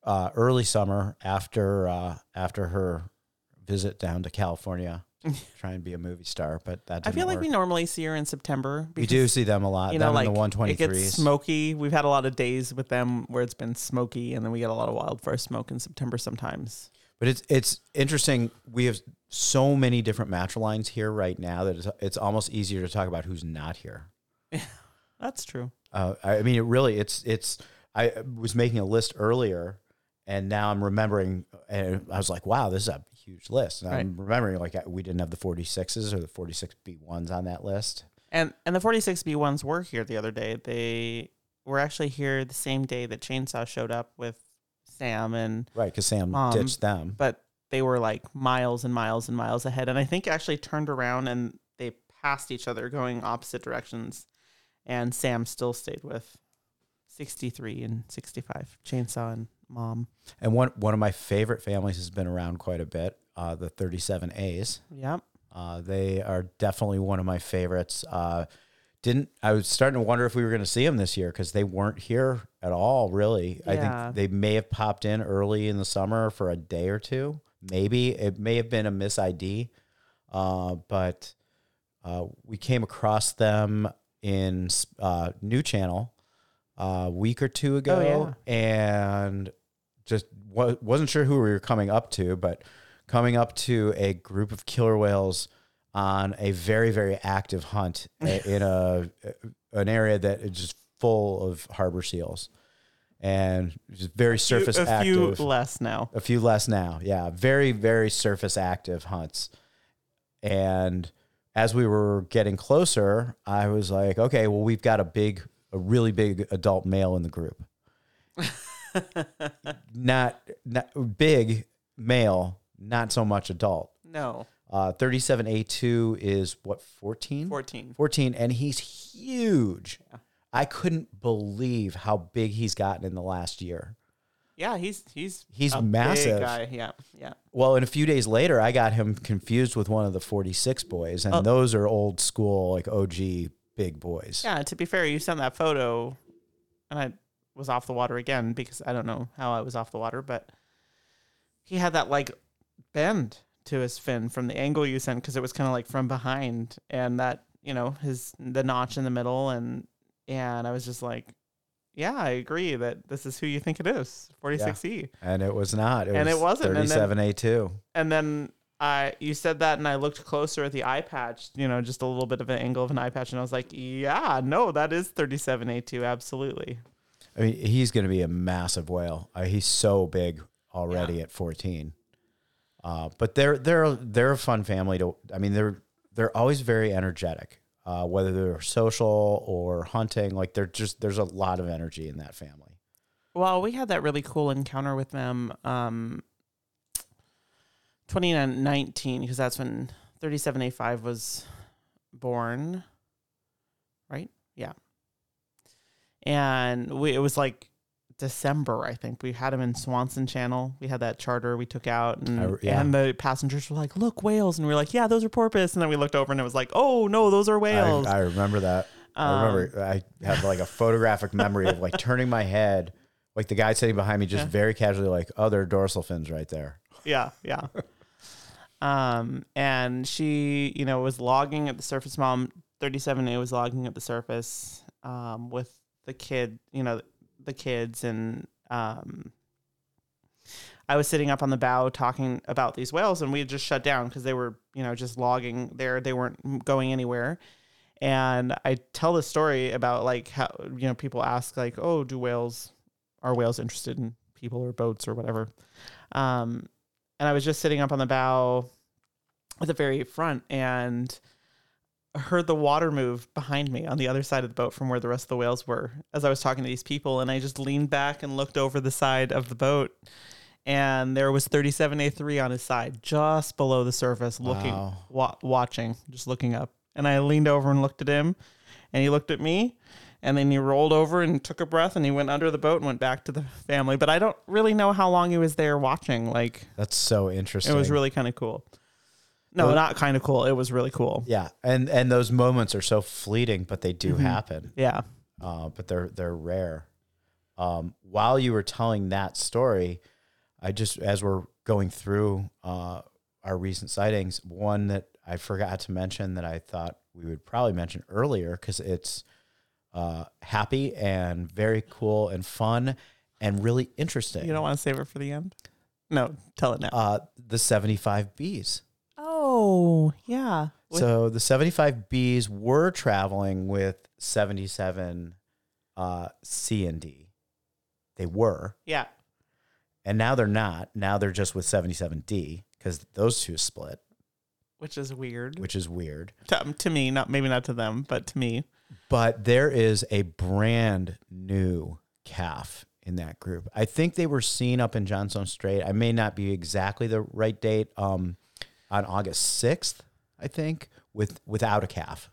uh, early summer after uh, after her visit down to California, <laughs> try and be a movie star. But that I feel like work. we normally see her in September. we do see them a lot. You know, like in the it gets smoky. We've had a lot of days with them where it's been smoky, and then we get a lot of wildfire smoke in September sometimes. But it's it's interesting. We have so many different matrilines here right now that it's, it's almost easier to talk about who's not here. <laughs> That's true. Uh, I I mean, it really, it's, it's, I was making a list earlier and now I'm remembering, and I was like, wow, this is a huge list. And I'm remembering like we didn't have the 46s or the 46B1s on that list. And and the 46B ones were here the other day. They were actually here the same day that Chainsaw showed up with Sam and Right. Because Sam Um, ditched them. but they were like miles and miles and miles ahead. And I think actually turned around and they passed each other going opposite directions. And Sam still stayed with 63 and 65, Chainsaw and Mom. And one, one of my favorite families has been around quite a bit, uh, the 37As. Yep. Uh, they are definitely one of my favorites. Uh, didn't. I was starting to wonder if we were going to see them this year because they weren't here at all. Really, I think they may have popped in early in the summer for a day or two. Maybe it may have been a miss ID, uh, but uh, we came across them in uh, New Channel a week or two ago, and just wa- wasn't sure who we were coming up to, but coming up to a group of killer whales on a very very active hunt <laughs> in a an area that is just full of harbor seals and just very surface active. a active few less now. a few less now. Yeah, very very surface active hunts. And as we were getting closer, I was like, okay, well we've got a big a really big adult male in the group. <laughs> <laughs> not not big male, not so much adult. No, Uh 37A2 is what 14? 14. 14 and he's huge. I couldn't believe how big he's gotten in the last year. Yeah, he's he's He's a big massive. guy. Yeah, yeah. Well, and a few days later, I got him confused with one of the 46 boys, and those are old school, like OG big boys. Yeah, to be fair, you sent that photo, and I was off the water again because I don't know how I was off the water, but he had that like bend to his fin from the angle you sent because it was kind of like from behind, and that you know his the notch in the middle, and and I was just like, yeah, I agree that this is who you think it is, 46E, And it was not. It And was it wasn't, and then- 37A2. and then. I you said that and I looked closer at the eye patch, you know, just a little bit of an angle of an eye patch, and I was like, yeah, no, that is 37A2, absolutely. I mean, he's going to be a massive whale. Uh, he's so big already at 14. Uh, but they're they're they're a fun family to. I mean, they're they're always very energetic. Uh, whether they're social or hunting, like they're just there's a lot of energy in that family. Well, we had that really cool encounter with them um 2019 because that's when 37A5 was born. Right? Yeah. And we it was like December, I think. We had him in Swanson Channel. We had that charter we took out and, I- yeah. and the passengers were like, "Look, whales." And we were like, "Yeah, those are porpoise." And then we looked over and it was like, "Oh, no, those are whales." I, I remember that. I Um, remember I have like a photographic memory of like turning my head, like the guy sitting behind me, just Yeah. very casually, like, oh, there are dorsal fins right there. Yeah, yeah. um, and she, you know, was logging at the surface. Mom, thirty-seven A was logging at the surface, um, with the kid, you know, the kids, and um, I was sitting up on the bow talking about these whales, and we had just shut down because they were, you know, just logging there. They weren't going anywhere. And I tell the story about like how you know people ask like, oh, do whales are whales interested in people or boats or whatever? Um, and I was just sitting up on the bow at the very front and heard the water move behind me on the other side of the boat from where the rest of the whales were as I was talking to these people. And I just leaned back and looked over the side of the boat. And there was 37A3 on his side, just below the surface, looking, Wow. wa- watching, just looking up. And I leaned over and looked at him, and he looked at me, and then he rolled over and took a breath, and he went under the boat and went back to the family. But I don't really know how long he was there watching. Like, That's so interesting. it was really kind of cool. No, not kind of cool. It was really cool. yeah, and and those moments are so fleeting, but they do happen. Yeah. uh, but they're they're rare. Um, while you were telling that story, I just as we're going through uh, our recent sightings, one that I forgot to mention that I thought we would probably mention earlier because it's uh, happy and very cool and fun and really interesting. You don't want to save it for the end? No, tell it now. uh, the seventy five bees. Oh, yeah. So the 75 Bs were traveling with 77 uh, C and D. They were, yeah. and now they're not. Now they're just with 77D because those two split, Which is weird. which is weird. to, um, to me, not maybe not to them, but to me. But there is a brand new calf in that group. I think they were seen up in Johnstone Strait. I may not be exactly the right date. Um, on August 6th, I think, with without a calf.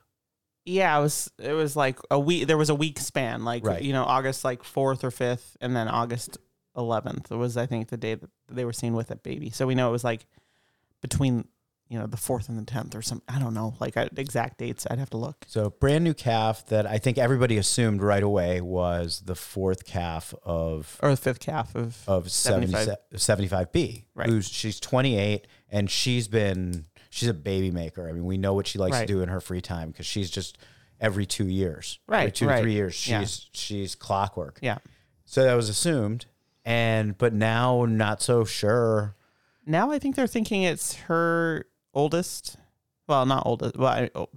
Yeah, it was it was like a week there was a week span, like Right. you know, August like fourth or fifth, and then August eleventh was I think the day that they were seen with a baby. So we know it was like between you know the fourth and the tenth or some. I don't know, like exact dates. I'd have to look. So brand new calf that I think everybody assumed right away was the fourth calf of Or the fifth calf of of 75. 75 b Right. Who's she's 28 and she's been she's a baby maker. I mean, we know what she likes Right. to do in her free time because she's just every 2 years. Every Right, 2 right. to 3 years she's Yeah. she's clockwork. yeah. So that was assumed and but now not so sure. Now I think they're thinking it's her oldest. Well, not oldest. Well, oh,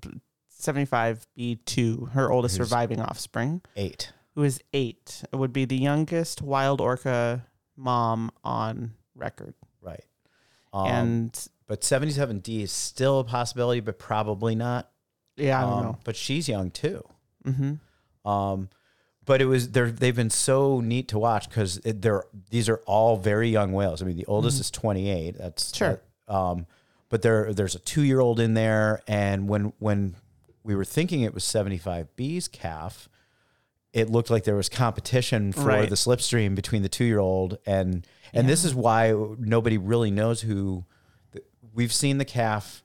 75B2, her oldest Who's- surviving offspring, 8. who is eight. It would be the youngest wild orca mom on record. Right. Um, and but 77D is still a possibility but probably not. yeah, I don't Um, know. But she's young too. Mm-hmm. Um, but it was they're they've been so neat to watch because they're these are all very young whales. I mean, the oldest is 28. That's Mm-hmm. Sure. um, but there there's a two year old in there, and when when we were thinking it was 75B's calf, it looked like there was competition for Right. the slipstream between the two year old and and this is why nobody really knows who. We've seen the calf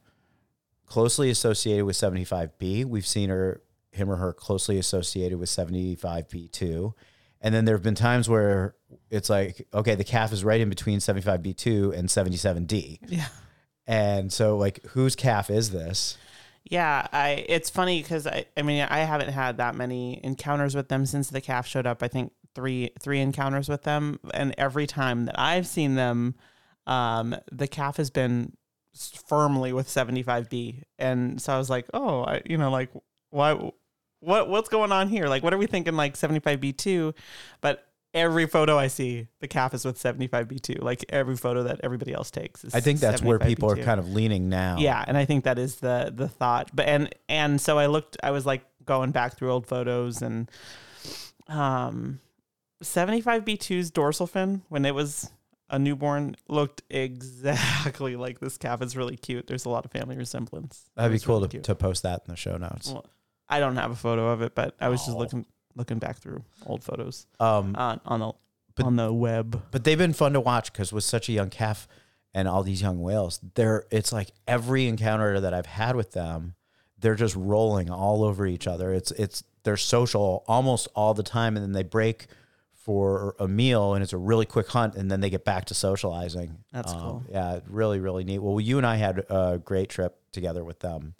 closely associated with 75B. We've seen her, him or her closely associated with 75B2. And then there have been times where it's like, okay, the calf is right in between 75B2 and 77D. Yeah. And so, like, whose calf is this? Yeah, I it's funny because I I mean I haven't had that many encounters with them since the calf showed up. I think three three encounters with them, and every time that I've seen them, um, the calf has been firmly with seventy five B, and so I was like, oh, I, you know, like why, what what's going on here? Like, what are we thinking? Like seventy five B two, but. Every photo I see, the calf is with 75B2. Like every photo that everybody else takes is I think that's where people are 75B2. kind of leaning now. Yeah, and I think that is the the thought. But and and so I looked I was like going back through old photos and um 75B2's dorsal fin when it was a newborn looked exactly <laughs> like this calf. It's really cute. There's a lot of family resemblance. That'd be cool really to, cute. to post that in the show notes. Well, I don't have a photo of it, but I was just Oh. looking looking back through old photos Um, on on the But- on the web. but they've been fun to watch because with such a young calf and all these young whales, they're it's like every encounter that I've had with them, they're just rolling all over each other. It's it's they're social almost all the time, and then they break for a meal, and it's a really quick hunt, and then they get back to socializing. That's Um, cool. Yeah, really, really neat. Well, you and I had a great trip together with them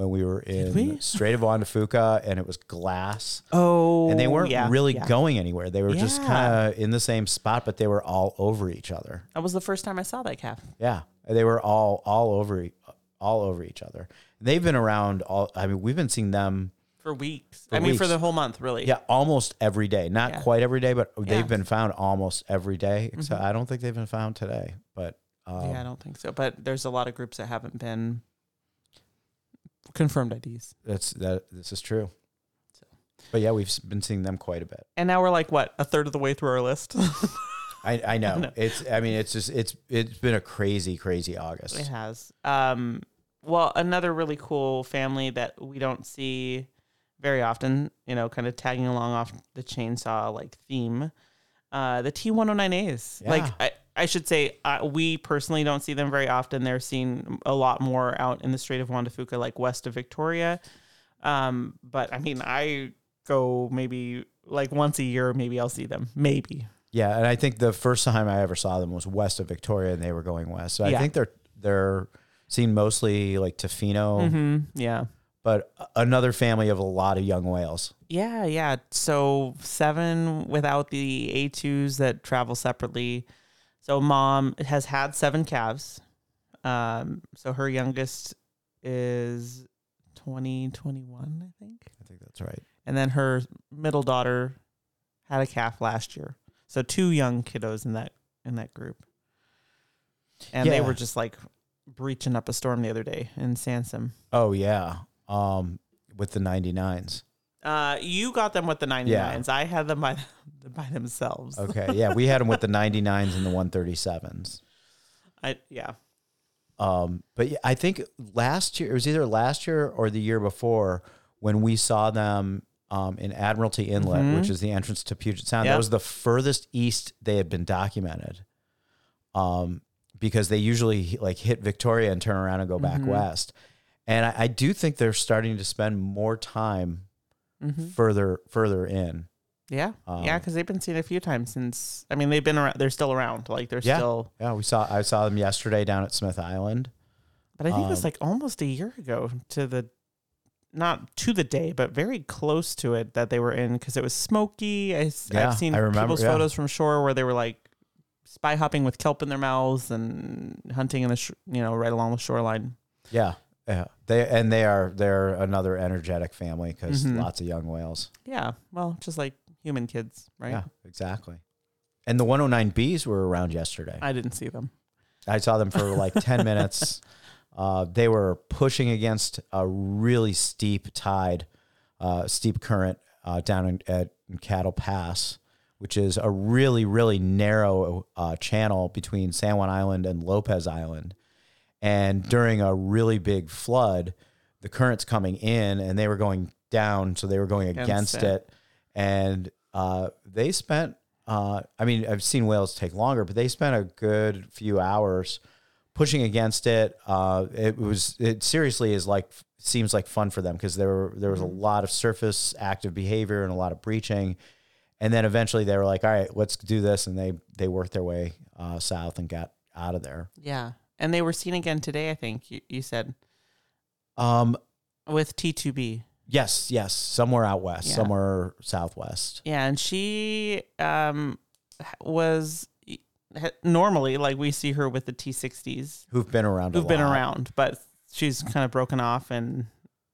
when we were in we? Strait of Juan de Fuca, and it was glass Oh, and they weren't yeah, really yeah. going anywhere. They were just kind of in the same spot, but they were all over each other. That was the first time I saw that calf. Yeah, they were all all over all over each other. They've been around all. I mean, we've been seeing them. For weeks. For I mean, for the whole month, really. Yeah, almost every day. Not Yeah. quite every day, but Yeah. they've been found almost every day. Mm-hmm. Except I don't think they've been found today. But um, yeah, I don't think so. But there's a lot of groups that haven't been confirmed IDs. that's that. This is true. So. But yeah, we've been seeing them quite a bit. And now we're like what a third of the way through our list. <laughs> I, I know. know. It's. I mean, it's just. It's. It's been a crazy, crazy August. it has. Um, well, another really cool family that we don't see very often. You know, kind of tagging along off the chainsaw like theme. Uh, the T109As. Like I, I should say, uh, we personally don't see them very often. They're seen a lot more out in the Strait of Juan de Fuca, like west of Victoria. Um, but I mean, I go maybe like once a year. Maybe I'll see them. Maybe. Yeah, and I think the first time I ever saw them was west of Victoria, and they were going west. So I Yeah. think they're they're seen mostly like Tofino, hmm Yeah. but another family of a lot of young whales. Yeah, yeah. So seven without the A2s that travel separately. So mom has had seven calves. Um, so her youngest is 2021, I think. I think that's right. And then her middle daughter had a calf last year. So two young kiddos in that in that group. And they were just like breaching up a storm the other day in Sansum. Oh yeah, um, with the 99s. Uh, you got them with the 99s. I had them by <laughs> by themselves. Okay, yeah, we had them with the 99s and the 137s. I yeah. Um, but yeah, I think last year it was either last year or the year before when we saw them um, in Admiralty Inlet, Mhm. which is the entrance to Puget Sound. That was the furthest east they had been documented. Um, because they usually like hit Victoria and turn around and go back Mhm. west. And I, I do think they're starting to spend more time hmm further further in. Yeah, Um, yeah, because they've been seen a few times since. I mean, they've been around. They're still around. Like they're Yeah. still. Yeah, we saw I saw them yesterday down at Smith Island. But I think it was Um, like almost a year ago to the, not to the day, but very close to it that they were in because it was smoky. I, Yeah, have seen I remember, people's yeah. photos from shore where they were like spy hopping with kelp in their mouths and hunting in the sh- you know right along the shoreline. Yeah. Yeah. They and they are they're another energetic family because Mhm. lots of young whales. Yeah, well, just like human kids, right? Yeah, exactly. And the 109Bs were around yesterday. I didn't see them. I saw them for like <laughs> 10 minutes. Uh, they were pushing against a really steep tide, uh, steep current uh, down in, at Cattle Pass, which is a really, really narrow uh, channel between San Juan Island and Lopez Island. And during a really big flood, the current's coming in and they were going down, so they were going Against against, it. it. And uh, they spent, uh, I mean, I've seen whales take longer, but they spent a good few hours pushing against it. Uh, it was, it seriously is like, seems like fun for them because there were, there was a lot of surface active behavior and a lot of breaching. And then eventually they were like, all right, let's do this. And they, they worked their way uh, south and got out of there. Yeah, and they were seen again today. I think you, you said Um, with T2B. yes, yes, somewhere out west, Yeah. somewhere southwest. Yeah, and she um was normally like we see her with the T60s Who've been around? who've been lot. around, but she's kind of broken off and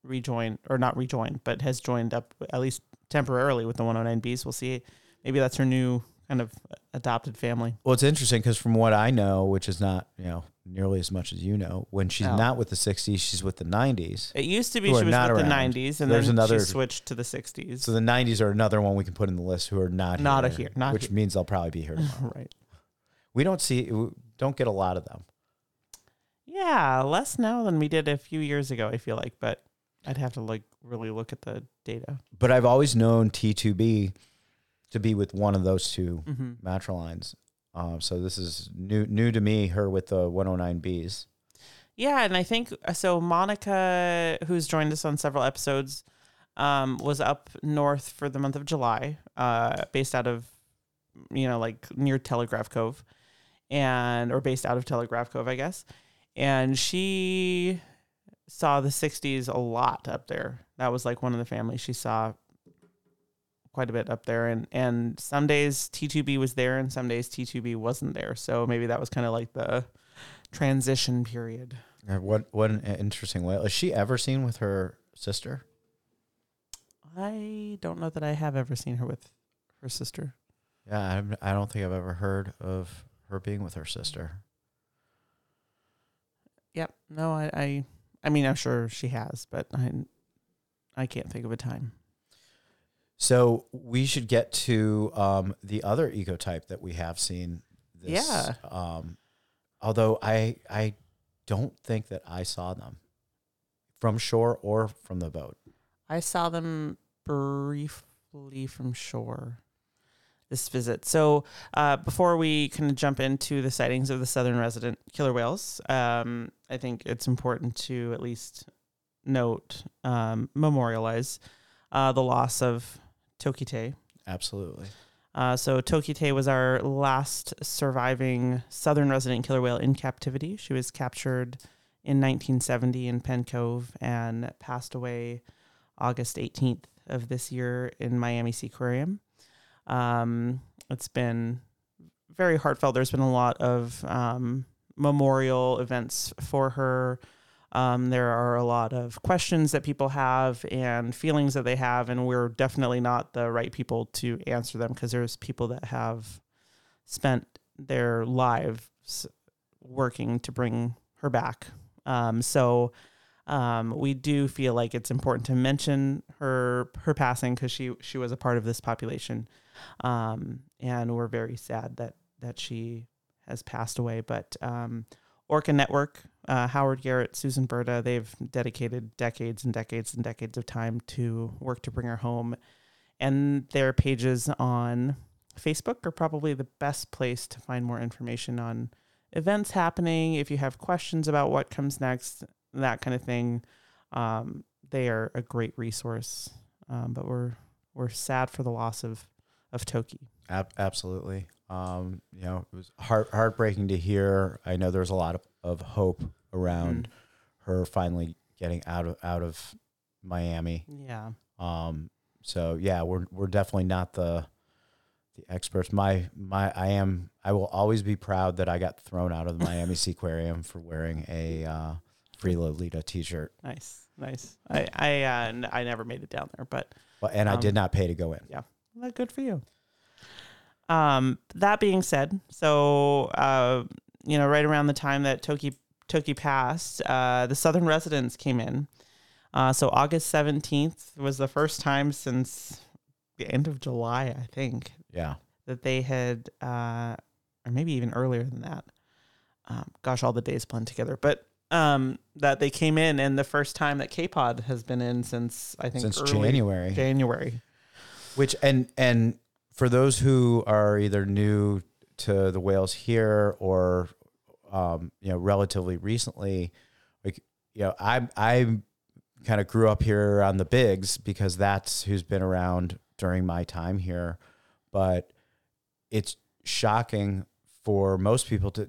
rejoined or not rejoined, but has joined up at least temporarily with the 109Bs. We'll see. Maybe that's her new kind of adopted family. Well, it's interesting because from what I know, which is not you know nearly as much as you know, when she's No. not with the '60s, she's with the '90s. It used to be Who she are was not with around. the 90s and There's then another- she switched to the 60s. So the '90s are another one we can put in the list who are not Not a here, here- not which here. means they'll probably be here <laughs> tomorrow. right. we don't see, we don't get a lot of them. Yeah, less now than we did a few years ago, I feel like, but I'd have to like really look at the data. But I've always known T2B to be with one of those two hmm matrilines. Um, so this is new new to me. Her with the 109Bs. Yeah, and I think uh, so. Monica, who's joined us on several episodes, um, was up north for the month of July, uh, based out of, you know, like near Telegraph Cove, and or based out of Telegraph Cove, I guess. And she saw the '60s a lot up there. That was like one of the families she saw quite a bit up there and and some days T2B was there and some days T2B wasn't there so maybe that was kind of like the transition period What what an interesting whale. Is she ever seen with her sister? I don't know that I have ever seen her with her sister. Yeah, I'm- I don't think I've ever heard of her being with her sister. Yep. No, I, I, I mean, I'm sure she has, but I, I can't think of a time. So we should get to um, the other ecotype that we have seen. This, Yeah. Um, although I I don't think that I saw them from shore or from the boat. I saw them briefly from shore this visit. So uh, before we kind of jump into the sightings of the southern resident killer whales, um, I think it's important to at least note, um, memorialize uh, the loss of Tokitae. Absolutely. Uh, so Tokitae was our last surviving southern resident killer whale in captivity. She was captured in 1970 in Penn Cove and passed away August 18th of this year in Miami Seaquarium. Um, it's been very heartfelt. There's been a lot of um, memorial events for her. Um, there are a lot of questions that people have and feelings that they have, and we're definitely not the right people to answer them because there's people that have spent their lives working to bring her back. Um, so um, we do feel like it's important to mention her her passing because she she was a part of this population, um, and we're very sad that that she has passed away. But um, Orca Network, uh, Howard Garrett, Susan Berta, they've dedicated decades and decades and decades of time to work to bring her home. And their pages on Facebook are probably the best place to find more information on events happening, if you have questions about what comes next, that kind of thing, um, they are a great resource. Um, but we're we're sad for the loss of of Toki. Ab- absolutely. Um, you know, it was heart heartbreaking to hear. I know there was a lot of, of hope around her finally getting out of out of Miami. Yeah. Um, so yeah, we're we're definitely not the the experts. My my I am I will always be proud that I got thrown out of the Miami <laughs> Seaquarium for wearing a uh, Free Lolita T-shirt. Nice, nice. I I uh, n- I never made it down there, but Well, and I Um, did not pay to go in. Yeah, well, good for you. Um, that being said, so uh, you know, right around the time that Toki Toki passed, uh, the Southern residents came in. Uh, so August seventeenth was the first time since the end of July, I think, Yeah. that they had, uh, or maybe even earlier than that. Um, gosh, all the days blend together, but um, that they came in, and the first time that K-Pod has been in since I think Since early January. January. Which and and for those who are either new to the whales here or um, you know relatively recently, like you know I I kind of grew up here on the bigs because that's who's been around during my time here, but it's shocking for most people to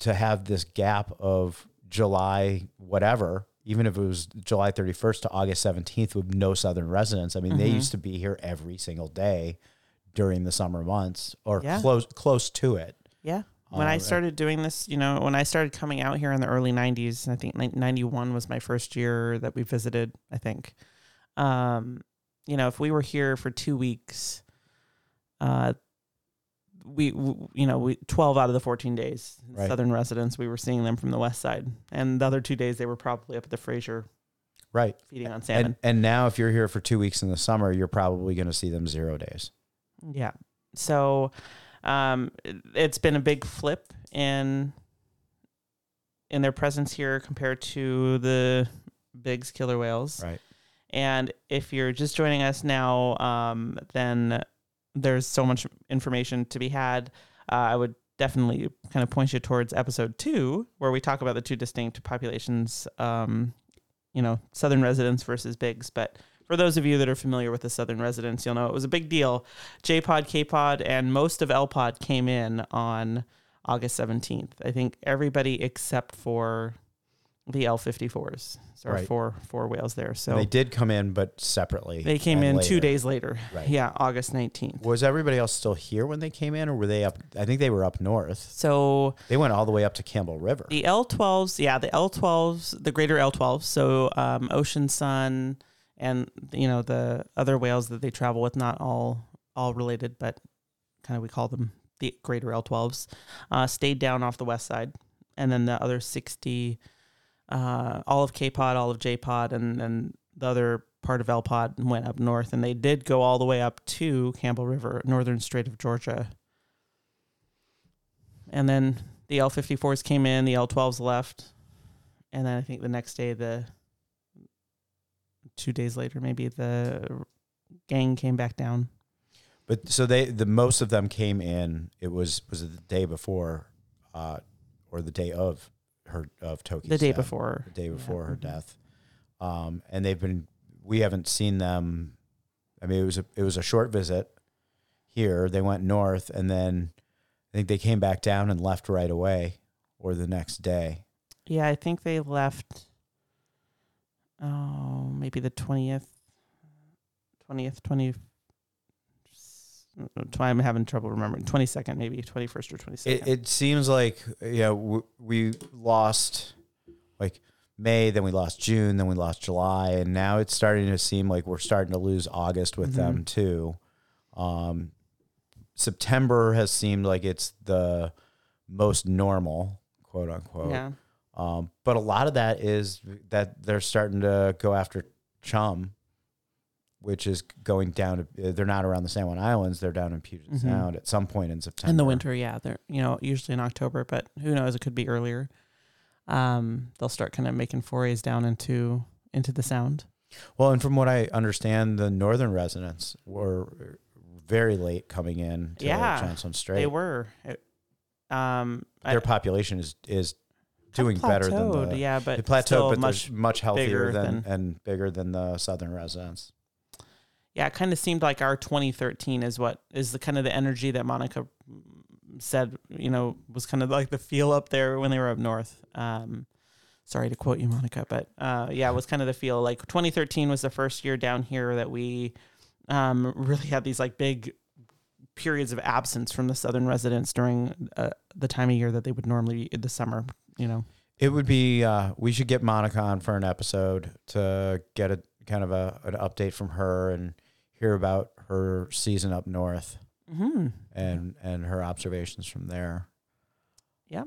to have this gap of July whatever even if it was July 31st to August 17th with no southern residents. I mean, they Mhm. used to be here every single day during the summer months or Yeah. close close to it. Yeah. When I started doing this, you know, when I started coming out here in the early 90s, I think nin- 91 was my first year that we visited, I think. Um, you know, if we were here for 2 weeks, uh we, w- you know, we 12 out of the 14 days, Right. southern residents, we were seeing them from the west side. And the other 2 days they were probably up at the Fraser Right. feeding on salmon. And and now if you're here for 2 weeks in the summer, you're probably going to see them 0 days. Yeah. So um, it- it's been a big flip in in their presence here compared to the Bigg's killer whales. Right. And if you're just joining us now, um, then there's so much information to be had. Uh, I would definitely kind of point you towards episode two, where we talk about the two distinct populations, um, you know, southern residents versus Bigg's. But for those of you that are familiar with the southern residents, you'll know it was a big deal. J Pod, K Pod, and most of L Pod came in on August 17th. I think everybody except for the L54s. So Right. four four whales there. So And they did come in but separately. they came in two days later. Right. Yeah, August 19th. Was everybody else still here when they came in or were they up I think they were up north. So They went all the way up to Campbell River. the L12s, yeah, the L12s, the greater L12s. So um, Ocean Sun and you know the other whales that they travel with, not all all related, but kind of we call them the greater L12s, uh, stayed down off the west side, and then the other 60, uh, all of K Pod, all of J Pod, and then the other part of L Pod went up north, and they did go all the way up to Campbell River, northern Strait of Georgia. And then the L54s came in, the L12s left, and then I think the next day, the two days later, maybe the gang came back down. But so they the most of them came in. It was was it the day before, uh, or the day of her of Toki's The day death? before. The day Yeah. before her Mhm. death, um, and they've been. We haven't seen them. I mean, it was a it was a short visit here. They went north, and then I think they came back down and left right away, or the next day. Yeah, I think they left. Oh, maybe the twentieth, twentieth, twenty. I'm having trouble remembering. Twenty second, maybe twenty first or twenty It, it seems like yeah, w- we lost like May, then we lost June, then we lost July, and now it's starting to seem like we're starting to lose August with them too. Um, September has seemed like it's the most normal, quote unquote. yeah, Um, but a lot of that is that they're starting to go after chum, which is going down to. They're not around the San Juan Islands; they're down in Puget Mhm. Sound at some point in September. in the winter. Yeah, they're you know usually in October, but who knows? It could be earlier. Um, they'll start kind of making forays down into into the sound. Well, and from what I understand, the northern residents were very late coming in to Yeah, Johnstone Strait. They were. It, um, I- Their population is is doing better than the yeah, but it plateaued, but much much healthier than, than- and bigger than the southern residents. yeah, it kind of seemed like our 2013 is what is the kind of the energy that Monica said, you know, was kind of like the feel up there when they were up north. Um, sorry to quote you, Monica, but uh, yeah, it was kind of the feel. Like 2013 was the first year down here that we um, really had these like big periods of absence from the southern residents during uh, the time of year that they would normally be in the summer. You know, It would be uh, we should get Monica on for an episode to get a kind of a an update from her and hear about her season up north mm-hmm. and and her observations from there. Yeah.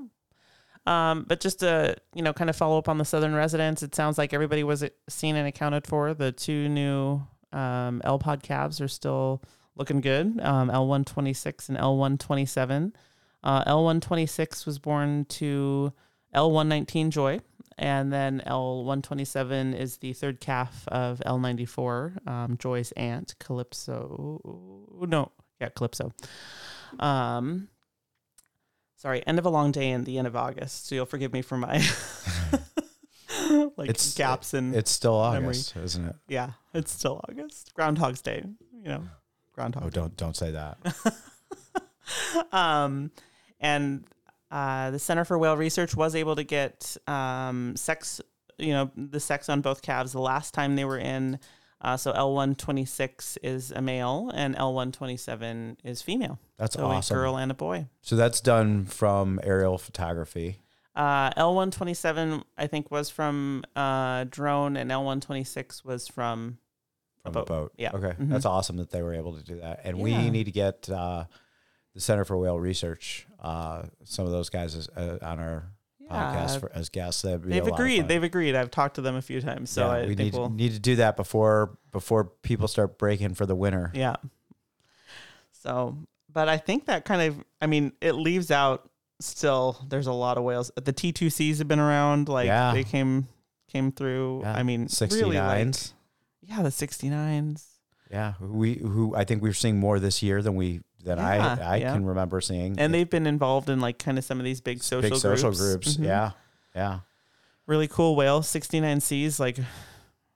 Um, but just to you know, kind of follow up on the southern residents, it sounds like everybody was seen and accounted for. The two new um, L pod calves are still looking good. Um, L one twenty six and L one twenty seven. Uh, L one twenty six was born to L one nineteen Joy, and then L one twenty seven is the third calf of L ninety four, um, Joy's aunt Calypso. No, yeah, Calypso. Um, sorry, end of a long day and the end of August. So you'll forgive me for my <laughs> like It's- gaps in It's still Memory. August, isn't it? yeah, it's still August. Groundhog's Day, you know, Groundhog. Oh, don't don't say that. <laughs> um, and uh, the Center for Whale Research was able to get um, sex, you know, the sex on both calves the last time they were in. Uh, so L126 is a male and L127 is female. That's so awesome. a girl and a boy. So that's done from aerial photography. Uh, L127, I think, was from uh, drone, and L126 was from from A the boat. Yeah. Okay. Mhm. That's awesome that they were able to do that. And Yeah. we need to get uh, the Center for Whale Research, uh, some of those guys as, uh, on our podcast for, as guests. They've agreed. They've agreed. I've talked to them a few times, so Yeah, I we need, we'll. need to do that before before people start breaking for the winter. Yeah. So, but I think that kind of, I mean, it leaves out still. There's a lot of whales. The T2Cs have been around. Like Yeah. they came came through. Yeah, I mean, 69s. really like, yeah, the 69s. Yeah, we who I think we're seeing more this year than we than Yeah, I I yeah. can remember seeing. And they've been involved in like kind of some of these big social groups. big social groups. groups. Mhm. Yeah, yeah, Really cool whale. 69Cs, like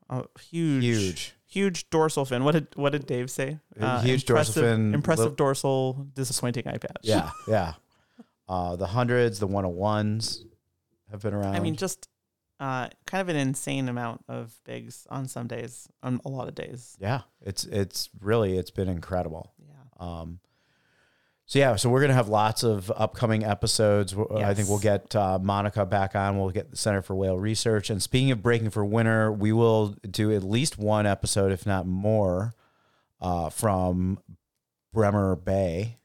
a huge, huge. huge dorsal fin. What did what did Dave say? A huge dorsal fin, Impressive little- dorsal, disappointing eye patch. Yeah, yeah. Uh, the hundreds, the one hundred ones have been around. I mean, just uh, kind of an insane amount of bigs on some days, on a lot of days. yeah, it's it's really it's been incredible. Yeah. Um, so yeah, so we're gonna have lots of upcoming episodes. I think we'll get uh, Monica back on. We'll get the Center for Whale Research. And speaking of breaking for winter, we will do at least one episode, if not more, uh, from Bremer Bay.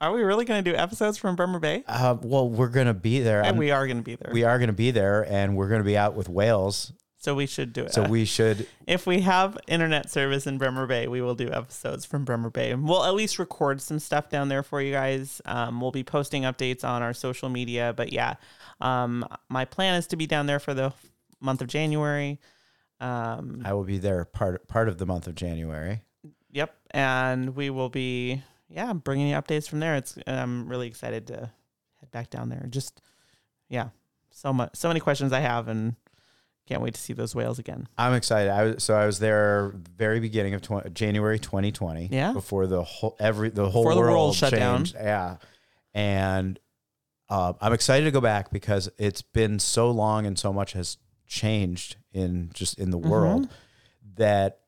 Are we really going to do episodes from Bremer Bay? Uh, well, we're gonna be there. And I'm- we are going to be there. we are gonna be there, and we're gonna be out with whales. So we should do it. So we should. <laughs> if we have internet service in Bremer Bay, we will do episodes from Bremer Bay. We'll at least record some stuff down there for you guys. Um, we'll be posting updates on our social media. But yeah, um, my plan is to be down there for the month of January. Um, I will be there part part of the month of January. Yep, and we will be yeah bringing you updates from there. It's I'm really excited to head back down there. Just yeah, so much, so many questions I have, and can't wait to see those whales again. I'm excited. I was so I was there very beginning of 20, January 2020. Yeah. Before the whole every the whole Before the world, world shut down. Yeah. And uh, I'm excited to go back because it's been so long and so much has changed in just in the Mm-hmm. world that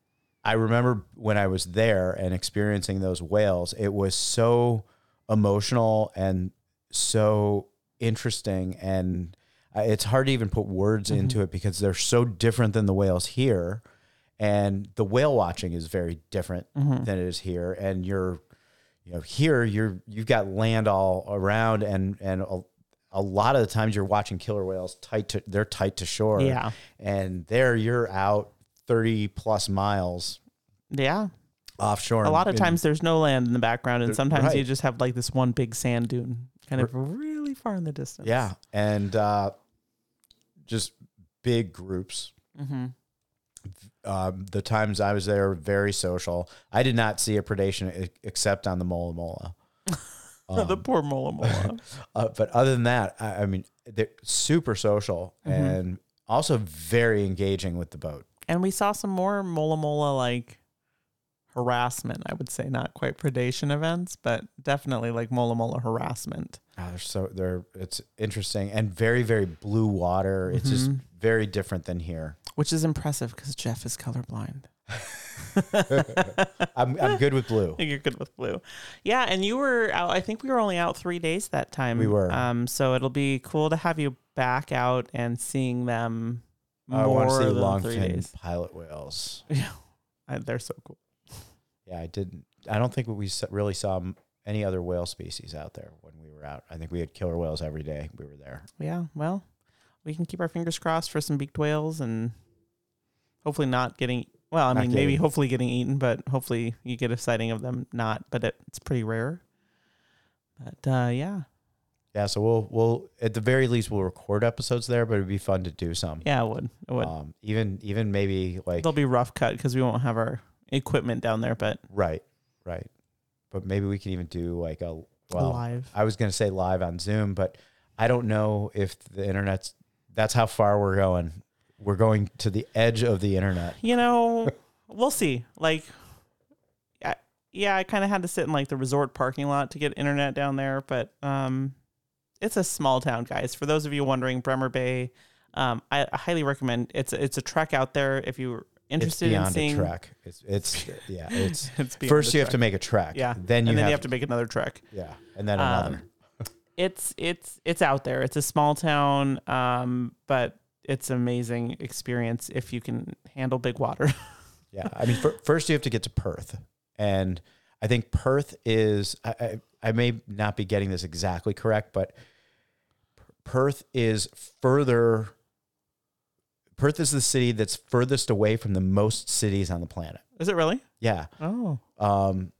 I remember when I was there and experiencing those whales, it was so emotional and so interesting and it's hard to even put words Mm-hmm. into it because they're so different than the whales here and the whale watching is very different Mm-hmm. than it is here and you're you know here you're you've got land all around and and a, a lot of the times you're watching killer whales tight to they're tight to shore Yeah. and there you're out 30 plus miles Yeah, offshore a lot of and- times there's no land in the background, and sometimes you just have like this one big sand dune, kind of really far in the distance. yeah and uh just big groups hmm um, the times I was there, very social. I did not see a predation except on the Mola Mola. <laughs> the Um, poor mola mola. <laughs> uh, but other than that, I, I mean, they're super social Mm-hmm. and also very engaging with the boat. and we saw some more mola mola like harassment. I would say not quite predation events, but definitely like mola mola harassment. Oh, they're so they're it's interesting and very very blue water. It's just Mhm. very different than here. Which is impressive because Jeff is colorblind. <laughs> I'm I'm good with blue. <laughs> You're good with blue. Yeah, and you were out I think we were only out three days that time. We were. Um so it'll be cool to have you back out and seeing them I more want to see than three days. pilot whales. <laughs> Yeah. I- They're so cool. Yeah, I didn't. I don't think we really saw any other whale species out there when we were out. I think we had killer whales every day we were there. Yeah, well, we can keep our fingers crossed for some beaked whales and hopefully not getting. Well, I Not mean, maybe hopefully getting eaten, but hopefully you get a sighting of them not. But it, it's pretty rare. But uh, yeah, Yeah, so we'll we'll at the very least we'll record episodes there, but it'd be fun to do some. yeah, it would. It would. Um, even even maybe like They'll be rough cut because we won't have our equipment down there, but right, right. But maybe we can even do like a well. live. I was gonna say live on Zoom, but I don't know if the internet's. That's how far we're going. We're going to the edge of the internet. You know, we'll see. Like, I, yeah, I kind of had to sit in like the resort parking lot to get internet down there, but um, it's a small town, guys. For those of you wondering, Bremer Bay, um, I, I highly recommend. It's a, it's a trek out there if you're It's interested in beyond seeing. a trek. It's it's <laughs> yeah. It's <laughs> It's first you have to make a track. yeah, Then you and then have, you have to make another track. yeah, and then another. Um, <laughs> it's it's it's out there. It's a small town, um, but it's an amazing experience if you can handle big water. Yeah, I mean, fir- first you have to get to Perth, and I think Perth is. I, I, I may not be getting this exactly correct, but Perth is further. Perth is the city that's furthest away from the most cities on the planet. Is it really? Yeah, Oh, um,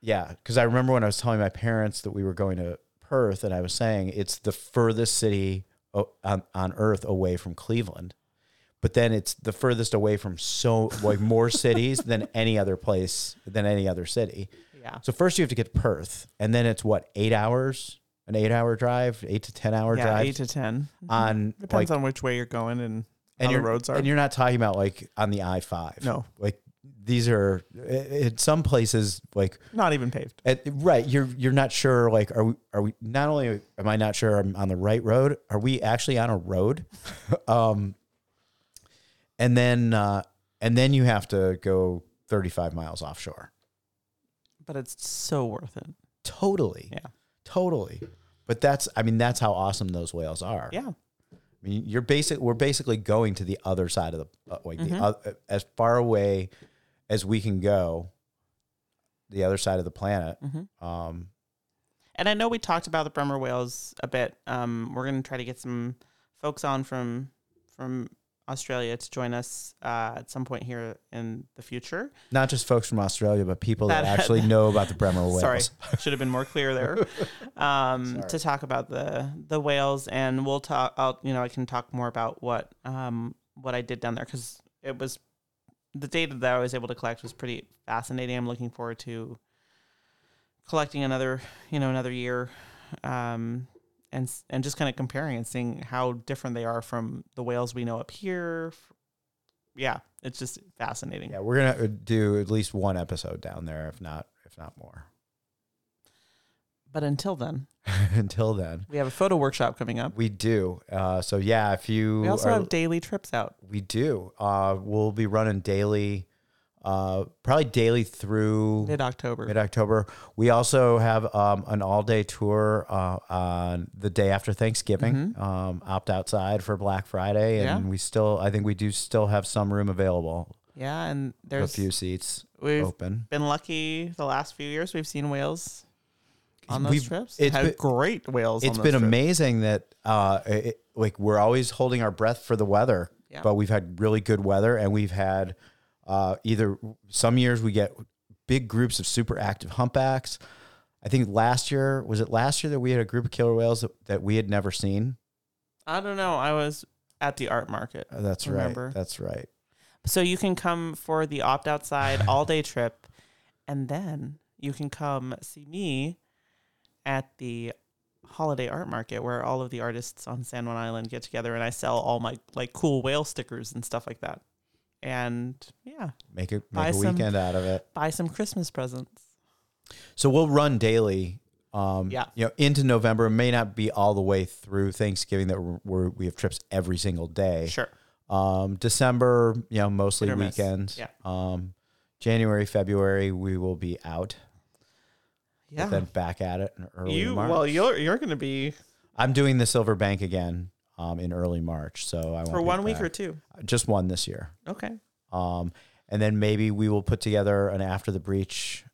yeah. Because I remember when I was telling my parents that we were going to Perth, and I was saying it's the furthest city o- on on Earth away from Cleveland. But then it's the furthest away from so like more cities than <laughs> any other place than any other city. yeah. So first you have to get to Perth, and then it's what eight hours, an eight-hour drive, eight to ten-hour yeah, drive eight to ten. on <laughs> Depends like, on which way you're going and and you're, roads are. and you're not talking about like on the I five. No, like these are in some places like not even paved. at, right. You're you're not sure. Like are we are we not only am I not sure I'm on the right road? Are we actually on a road? <laughs> um, and then uh, and then you have to go 35 miles offshore. But it's so worth it. Totally. Yeah. Totally. But that's I mean that's how awesome those whales are. Yeah. I mean you're basic we're basically going to the other side of the uh, like Mhm. the uh, as far away as we can go the other side of the planet. hmm Um And I know we talked about the Bremer whales a bit. Um, we're gonna try to get some folks on from from Australia to join us uh, at some point here in the future. not just folks from Australia, but people that, That- actually know about the Bremer <laughs> whales. Sorry, should have been more clear there. <laughs> Um, to talk about the the whales, and we'll talk. I'll, you know, I can talk more about what um what I did down there because it was the data that I was able to collect was pretty fascinating. I'm looking forward to collecting another, you know, another year, um, and and just kind of comparing and seeing how different they are from the whales we know up here. Yeah, it's just fascinating. Yeah, we're gonna do at least one episode down there, if not if not more. But until then, <laughs> Until then, we have a photo workshop coming up. we do. Uh, so yeah, if you We also are- have daily trips out. we do. Uh, we'll be running daily, uh, probably daily through Mid October. mid October. We also have um, an all day tour uh, on the day after Thanksgiving. Um, opt outside for Black Friday, and Mm-hmm. Yeah. we still, I think we do still have some room available. Yeah, and there's a few seats we've open. been lucky the last few years. We've seen whales on those We've- trips. it's Had been- great whales. It's been trips. amazing that uh, it, like we're always holding our breath for the weather, Yeah. but we've had really good weather, and we've had uh, either some years we get big groups of super active humpbacks. I think last year was it last year that we had a group of killer whales that, that we had never seen. I don't know. I was at the art market. Uh, that's Remember. right. That's right. So you can come for the opt outside <laughs> all day trip, and then you can come see me at the holiday art market where all of the artists on San Juan Island get together and I sell all my like cool whale stickers and stuff like that. And yeah, Make Buy make a some- weekend out of it. buy some Christmas presents. So we'll run daily. Um, Yeah. You know, into November. It may not be all the way through Thanksgiving that we're, we're we have trips every single day. Sure. Um, December, you know, mostly Hit or miss. weekends. Yeah. Um, January, February, we will be out. Yeah. Then back at it in early you March. well you're you're going to be I'm doing the Silver Bank again um, in early March. So I for one week back. or two. just one this year. Okay. Um, and then maybe we will put together an after the breach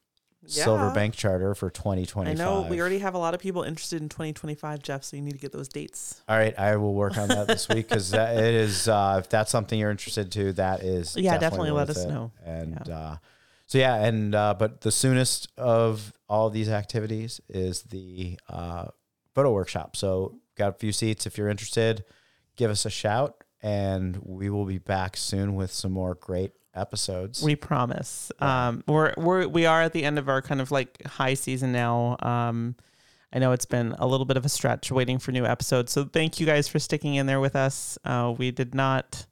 Silver Bank charter for 2025. I know we already have a lot of people interested in 2025, Jeff, so you need to get those dates. All right, I will work on that this week because it is. Uh, if that's something you're interested to, that is. Yeah, definitely let worth us it. know. And uh, so yeah, and uh, but the soonest of all of these activities is the uh, photo workshop. So got a few seats. If you're interested, give us a shout, and we will be back soon with some more great episodes. We promise. Um, we're we're we are at the end of our kind of like high season now. Um, I know it's been a little bit of a stretch waiting for new episodes, so thank you guys for sticking in there with us. Uh, we did not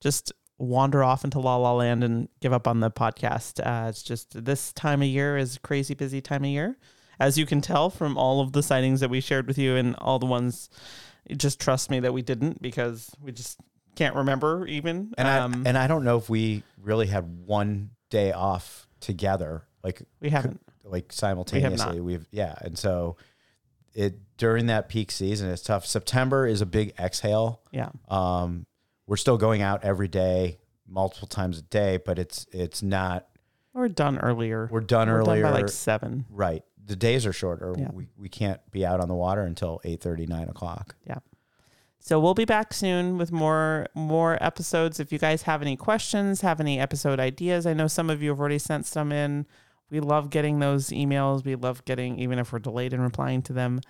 just wander off into la la land and give up on the podcast. Uh, it's just this time of year is crazy busy time of year, as you can tell from all of the sightings that we shared with you and all the ones. Just trust me that we didn't because we just can't remember even. and um, I and I don't know if we really had one day off together, like we haven't. like simultaneously. We've yeah, and so it during that peak season it's tough. September is a big exhale. Yeah. Um, we're still going out every day, multiple times a day, but it's it's not. We're done earlier. We're done We're earlier. done by like seven. right. The days are shorter. Yeah. We we can't be out on the water until 8 9 o'clock. Yeah. So we'll be back soon with more more episodes. If you guys have any questions, have any episode ideas, I know some of you have already sent some in we love getting those emails. We love getting, even if we're delayed in replying to them,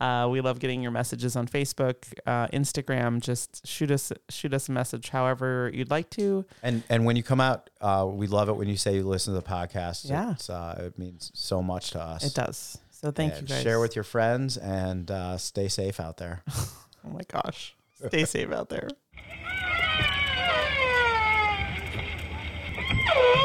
uh, we love getting your messages on Facebook, uh, Instagram. Just shoot us, shoot us a message, however you'd like to. And and when you come out, uh, we love it when you say you listen to the podcast. Yeah, uh, it means so much to us. It does. So thank and you. Guys. Share with your friends and uh, stay safe out there. <laughs> oh my gosh, stay safe out there. <laughs>